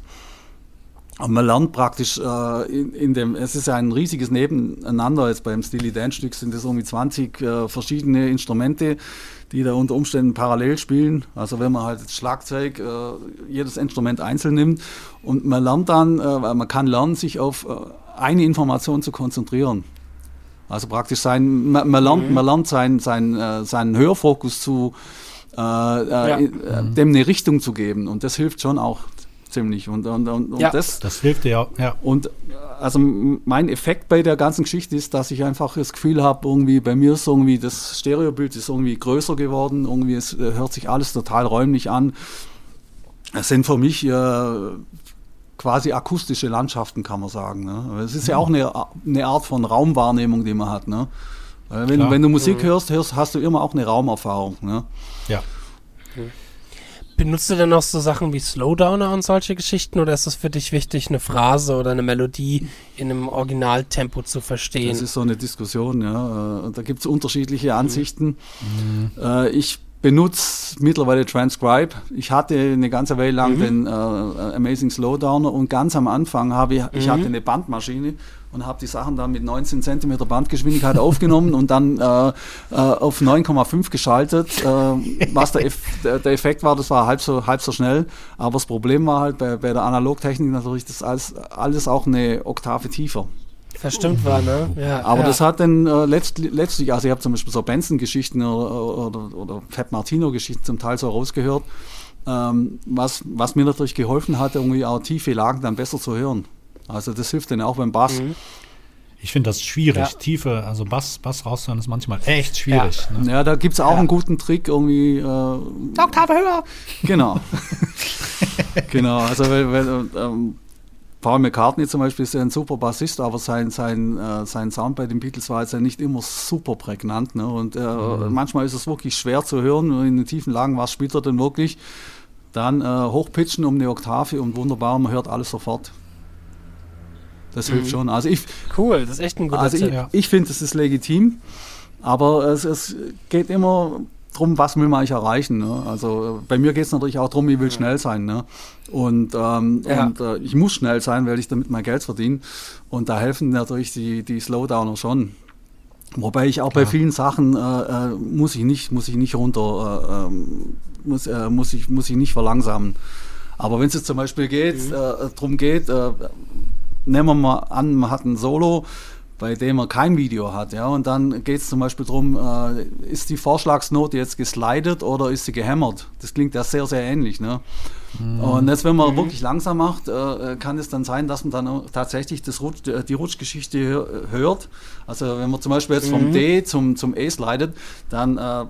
Und man lernt praktisch äh, in, in dem, es ist ja ein riesiges Nebeneinander, jetzt beim Steely Dan Stück sind es irgendwie 20 äh, verschiedene Instrumente, die da unter Umständen parallel spielen. Also wenn man halt das Schlagzeug, äh, jedes Instrument einzeln nimmt und man lernt dann, äh, man kann lernen, sich auf äh, eine Information zu konzentrieren. Also praktisch sein, man, man lernt, man lernt sein, sein, äh, seinen Hörfokus zu, äh, äh, äh, dem eine Richtung zu geben und das hilft schon auch ziemlich. Und, und, und, und Ja. das, Das hilft auch, ja. und also mein Effekt bei der ganzen Geschichte ist, dass ich einfach das Gefühl habe, irgendwie bei mir ist irgendwie das Stereobild ist irgendwie größer geworden, irgendwie es äh, hört sich alles total räumlich an. Es sind für mich äh, quasi akustische Landschaften, kann man sagen. Ne? Es ist ja auch eine, eine Art von Raumwahrnehmung, die man hat. Ne? Wenn, Klar. wenn du Musik hörst, hörst, hast du immer auch eine Raumerfahrung. Ne? Ja. Benutzt du denn auch so Sachen wie Slowdowner und solche Geschichten oder ist es für dich wichtig, eine Phrase oder eine Melodie in einem Originaltempo zu verstehen? Das ist so eine Diskussion, ja. Äh, da gibt es unterschiedliche Ansichten. Äh, Ich benutze mittlerweile Transcribe. Ich hatte eine ganze Weile lang den äh, Amazing Slowdowner und ganz am Anfang habe ich, ich hatte eine Bandmaschine und habe die Sachen dann mit 19 cm Bandgeschwindigkeit aufgenommen und dann äh, äh, auf 9,5 geschaltet. Äh, was der, Eff der, der Effekt war, das war halb so, halb so schnell. Aber das Problem war halt bei, bei der Analogtechnik natürlich, das alles, alles auch eine Oktave tiefer. Verstimmt war, ne? Ja, Aber ja. das hat dann äh, letztlich, letztlich, also ich habe zum Beispiel so Benson-Geschichten oder, oder, oder Fat Martino-Geschichten zum Teil so rausgehört, ähm, was, was mir natürlich geholfen hat, irgendwie auch tiefe Lagen dann besser zu hören. Also das hilft dann auch beim Bass. Mhm. Ich finde das schwierig. Ja. Tiefe, also Bass, Bass rauszuhören ist manchmal echt schwierig. Ne? Ja, da gibt es auch Ja. einen guten Trick, irgendwie. Äh, Oktave höher. genau. genau, also weil, weil, ähm, Paul McCartney zum Beispiel ist ja ein super Bassist, aber sein, sein, äh, sein Sound bei den Beatles war jetzt ja nicht immer super prägnant. Ne? Und äh, mhm. manchmal ist es wirklich schwer zu hören. In den tiefen Lagen, was spielt er denn wirklich? Dann äh, hochpitchen um eine Oktave und wunderbar, man hört alles sofort. Das mhm. hilft schon. Also ich, cool, das ist echt ein guter Also ich, ja. ich finde, es ist legitim, aber es, es geht immer darum, was will man eigentlich erreichen. Ne? Also bei mir geht es natürlich auch darum, ich will schnell sein. Ne? Und, ähm, ja. und äh, ich muss schnell sein, weil ich damit mein Geld verdiene. Und da helfen natürlich die, die Slowdowner schon. Wobei ich auch Klar. bei vielen Sachen äh, äh, muss ich nicht, muss ich nicht runter, äh, ähm, muss, äh, muss, ich, muss ich nicht verlangsamen. Aber wenn es jetzt zum Beispiel geht, mhm. Äh, darum geht, nehmen wir mal an, man hat ein Solo, bei dem er kein Video hat. Ja? Und dann geht es zum Beispiel darum, äh, ist die Vorschlagsnote jetzt geslidet oder ist sie gehämmert? Das klingt ja sehr, sehr ähnlich. Ne? Mhm. Und jetzt, wenn man mhm. wirklich langsam macht, äh, kann es dann sein, dass man dann tatsächlich das Rutsch, die Rutschgeschichte hört. Also wenn man zum Beispiel jetzt vom mhm. D zum, zum E slidet, dann äh,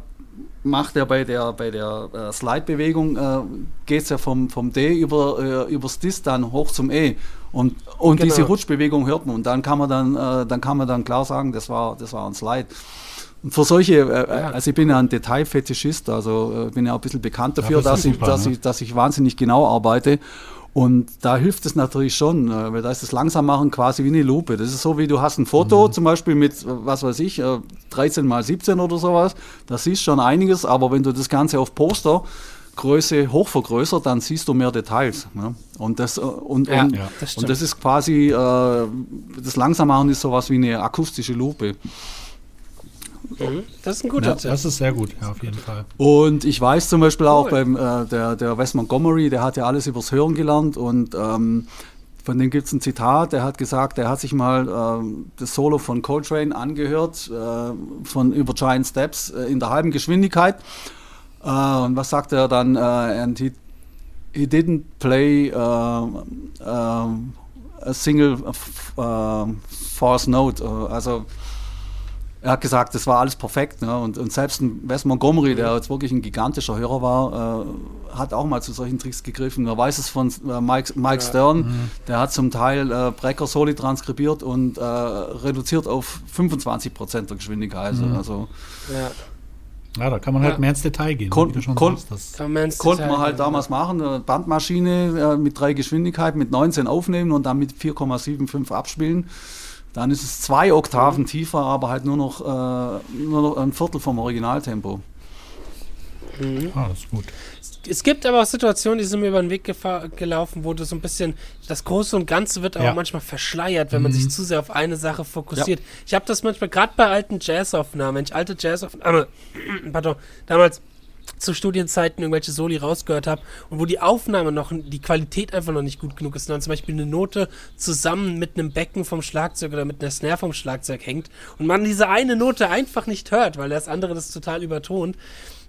macht er bei der, bei der äh, Slide-Bewegung, äh, geht es ja vom, vom D über, äh, übers Dis dann hoch zum E. Und, und genau. diese Rutschbewegung hört man. Und dann kann man dann, äh, dann kann man dann klar sagen, das war, das war ein Slide. Und für solche, äh, ja. also ich bin ja ein Detailfetischist, also äh, bin ja auch ein bisschen bekannt dafür, ja, dass, ich, super, dass, ne? ich, dass ich wahnsinnig genau arbeite. Und da hilft es natürlich schon, äh, weil da ist das Langsammachen quasi wie eine Lupe. Das ist so, wie du hast ein Foto mhm. zum Beispiel mit, was weiß ich, 13 mal 17 oder sowas. Da siehst schon einiges, aber wenn du das Ganze auf Postergröße hochvergrößert, dann siehst du mehr Details. Ne? Und, das, äh, und, ja, und, ja, das und das ist quasi, äh, das Langsammachen ist sowas wie eine akustische Lupe. Mhm. Das ist ein guter ja, Tipp. Das ist sehr gut, ja, auf jeden Fall. Und ich weiß zum Beispiel cool. auch beim äh, der, der Wes Montgomery, der hat ja alles übers Hören gelernt und ähm, von dem gibt es ein Zitat, der hat gesagt, er hat sich mal ähm, das Solo von Coltrane angehört, äh, von über Giant Steps äh, in der halben Geschwindigkeit. Äh, und was sagt er dann? and he, he didn't play a single false note. also er hat gesagt, das war alles perfekt. Ne? Und, und, selbst ein Wes Montgomery, der jetzt wirklich ein gigantischer Hörer war, äh, hat auch mal zu solchen Tricks gegriffen. Er weiß es von äh, Mike, Mike, Stern, mhm. der hat zum Teil äh, Brecker Soli transkribiert und äh, reduziert auf 25 Prozent der Geschwindigkeit. Mhm. Also, ja. Ja, da kann man halt ja. mehr ins Detail gehen. Kon kon sagst, konnte man halt damals machen, eine Bandmaschine äh, mit drei Geschwindigkeiten, mit 19 aufnehmen und dann mit 4,75 abspielen. Dann ist es zwei Oktaven tiefer, aber halt nur noch, äh, nur noch ein Viertel vom Originaltempo. Mhm. Ah, das ist gut. Es gibt aber auch Situationen, die sind mir über den Weg gelaufen, wo du so ein bisschen, das Große und Ganze wird aber ja. manchmal verschleiert, wenn mhm. man sich zu sehr auf eine Sache fokussiert. Ja. Ich habe das manchmal, gerade bei alten Jazzaufnahmen, wenn ich alte Jazzaufnahmen, pardon, damals zu Studienzeiten irgendwelche Soli rausgehört habe und wo die Aufnahme noch, die Qualität einfach noch nicht gut genug ist, und dann zum Beispiel eine Note zusammen mit einem Becken vom Schlagzeug oder mit einer Snare vom Schlagzeug hängt und man diese eine Note einfach nicht hört, weil das andere das total übertont,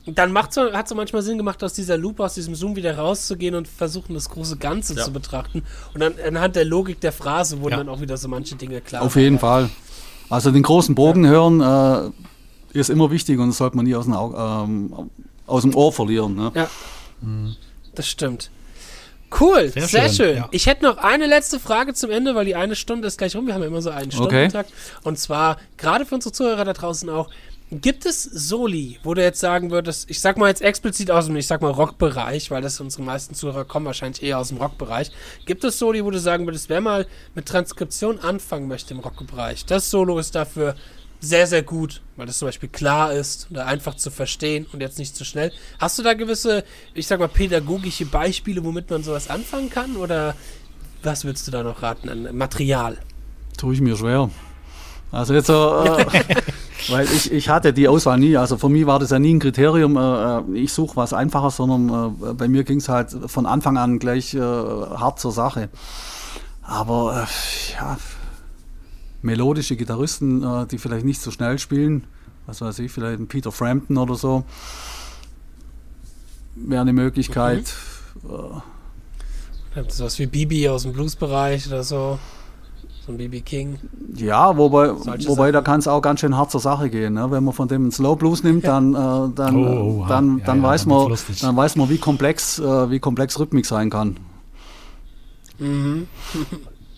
dann macht so, hat es so manchmal Sinn gemacht, aus dieser Loop, aus diesem Zoom wieder rauszugehen und versuchen, das große Ganze ja. zu betrachten. Und dann anhand der Logik der Phrase wurden ja. dann auch wieder so manche Dinge klar. Auf jeden Fall. Also den großen Bogen ja. hören äh, ist immer wichtig und das sollte man nie aus, den, ähm, aus dem Ohr verlieren. Ne? Ja, mhm. das stimmt. Cool, sehr, sehr schön. schön. Ja. Ich hätte noch eine letzte Frage zum Ende, weil die eine Stunde ist gleich rum. Wir haben ja immer so einen Stundentakt. Okay. Und zwar, gerade für unsere Zuhörer da draußen auch, gibt es Soli, wo du jetzt sagen würdest, ich sag mal jetzt explizit aus dem, ich sag mal Rockbereich, weil das unsere meisten Zuhörer kommen wahrscheinlich eher aus dem Rockbereich. Gibt es Soli, wo du sagen würdest, wer mal mit Transkription anfangen möchte im Rockbereich, das Solo ist dafür sehr, sehr gut, weil das zum Beispiel klar ist oder einfach zu verstehen und jetzt nicht zu schnell. Hast du da gewisse, ich sag mal, pädagogische Beispiele, womit man sowas anfangen kann? Oder was würdest du da noch raten an Material? Tue ich mir schwer. Also jetzt so, äh, weil ich, ich hatte die Auswahl nie. Also für mich war das ja nie ein Kriterium, äh, äh ich suche was Einfaches, sondern äh, bei mir ging es halt von Anfang an gleich äh, hart zur Sache. Aber äh, ja, melodische Gitarristen, äh, die vielleicht nicht so schnell spielen, was weiß ich, vielleicht ein Peter Frampton oder so, wäre eine Möglichkeit. Mhm. Äh, sowas wie Bibi aus dem Bluesbereich oder so. So ein BB King. Ja, wobei, Solche wobei da kann es auch ganz schön hart zur Sache gehen. Ne? Wenn man von dem einen Slow Blues nimmt, dann, äh, dann, Oh, äh, dann, ja, dann, ja, weiß man, dann weiß man, wie komplex, äh, wie komplex Rhythmik sein kann. Mhm.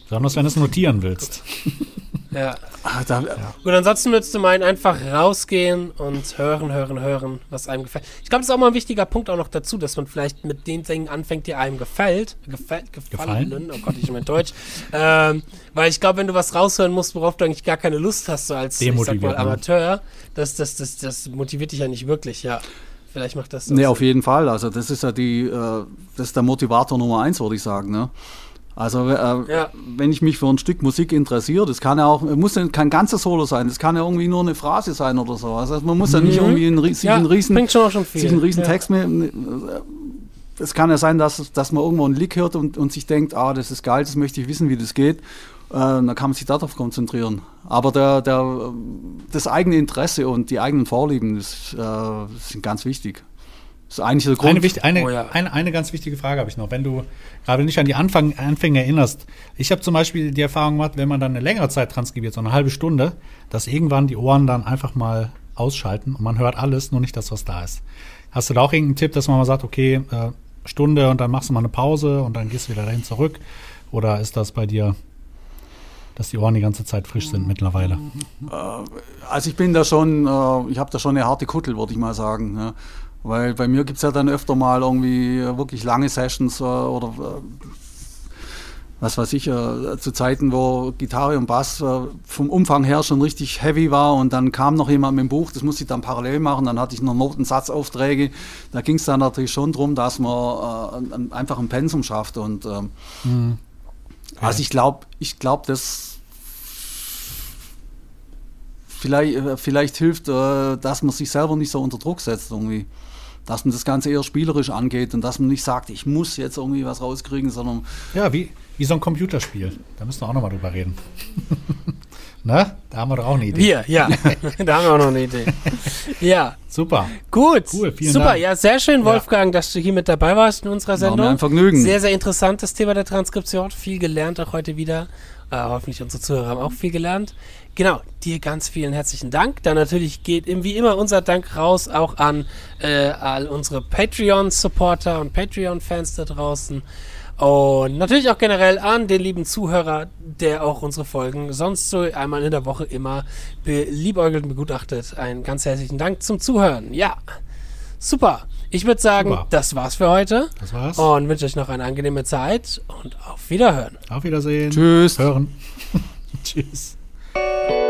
Besonders wenn du es notieren willst. Ja. Ah, da, Gut, ansonsten würdest du meinen, einfach rausgehen und hören, hören, hören, was einem gefällt. Ich glaube, das ist auch mal ein wichtiger Punkt auch noch dazu, dass man vielleicht mit den Dingen anfängt, die einem gefällt. Gefällt, gefallen. Gefallen? Oh Gott, ich mein Deutsch. ähm, weil ich glaube, wenn du was raushören musst, worauf du eigentlich gar keine Lust hast, so als, ich sag mal, ne? Amateur, das, das, das, das motiviert dich ja nicht wirklich, ja. Vielleicht macht das so. Nee, auf jeden Fall. Also das ist ja die, äh, das ist der Motivator Nummer eins, würde ich sagen. Ne? Also äh, Ja. wenn ich mich für ein Stück Musik interessiere, das kann ja auch, muss ja kein ganzes Solo sein, das kann ja irgendwie nur eine Phrase sein oder so. Also man muss ja nicht irgendwie einen, sich Mhm. ja, einen riesen, sich einen riesen ja. Text mit. Es kann ja sein, dass, dass man irgendwo einen Lick hört und, und sich denkt, ah, das ist geil, das möchte ich wissen, wie das geht. Äh, dann kann man sich darauf konzentrieren. Aber der, der, das eigene Interesse und die eigenen Vorlieben das, äh, sind ganz wichtig. Das ist eigentlich der Grund. Eine, wichtig, eine, Oh ja. eine, eine ganz wichtige Frage habe ich noch. Wenn du gerade nicht an die Anfang, Anfänge erinnerst. Ich habe zum Beispiel die Erfahrung gemacht, wenn man dann eine längere Zeit transkribiert, so eine halbe Stunde, dass irgendwann die Ohren dann einfach mal ausschalten und man hört alles, nur nicht das, was da ist. Hast du da auch irgendeinen Tipp, dass man mal sagt, okay, äh, Stunde und dann machst du mal eine Pause und dann gehst du wieder dahin zurück? Oder ist das bei dir, dass die Ohren die ganze Zeit frisch sind mittlerweile? Also ich bin da schon, äh, ich habe da schon eine harte Kuttel, würde ich mal sagen. Weil bei mir gibt es ja dann öfter mal irgendwie wirklich lange Sessions äh, oder äh, was weiß ich, äh, zu Zeiten, wo Gitarre und Bass äh, vom Umfang her schon richtig heavy war und dann kam noch jemand mit dem Buch, das musste ich dann parallel machen, dann hatte ich noch Notensatz-Aufträge. Da ging es dann natürlich schon darum, dass man äh, ein- einfach ein Pensum schafft und ähm, also ich glaube, ich glaube, das vielleicht, äh, vielleicht hilft, dass man sich selber nicht so unter Druck setzt irgendwie. Dass man das Ganze eher spielerisch angeht und dass man nicht sagt, ich muss jetzt irgendwie was rauskriegen, sondern Ja, wie, wie so ein Computerspiel. Da müssen wir auch nochmal drüber reden. ne? Da haben wir doch auch eine Idee. Wir, ja. da haben wir auch noch eine Idee. Ja, Super. gut. Cool, vielen Super, Dank. ja, sehr schön, Wolfgang, dass du hier mit dabei warst in unserer war Sendung. mir ein Vergnügen. Sehr, sehr interessantes Thema der Transkription. Viel gelernt auch heute wieder. Äh, hoffentlich unsere Zuhörer haben auch viel gelernt. Genau, dir ganz vielen herzlichen Dank. Dann natürlich geht wie immer unser Dank raus auch an äh, all unsere Patreon-Supporter und Patreon-Fans da draußen. Und natürlich auch generell an den lieben Zuhörer, der auch unsere Folgen sonst so einmal in der Woche immer beliebäugelt und begutachtet. Einen ganz herzlichen Dank zum Zuhören. Ja, super. Ich würde sagen, Super. das war's für heute. Das war's. Und wünsche euch noch eine angenehme Zeit und auf Wiederhören. Auf Wiedersehen. Tschüss. Hören. Tschüss. you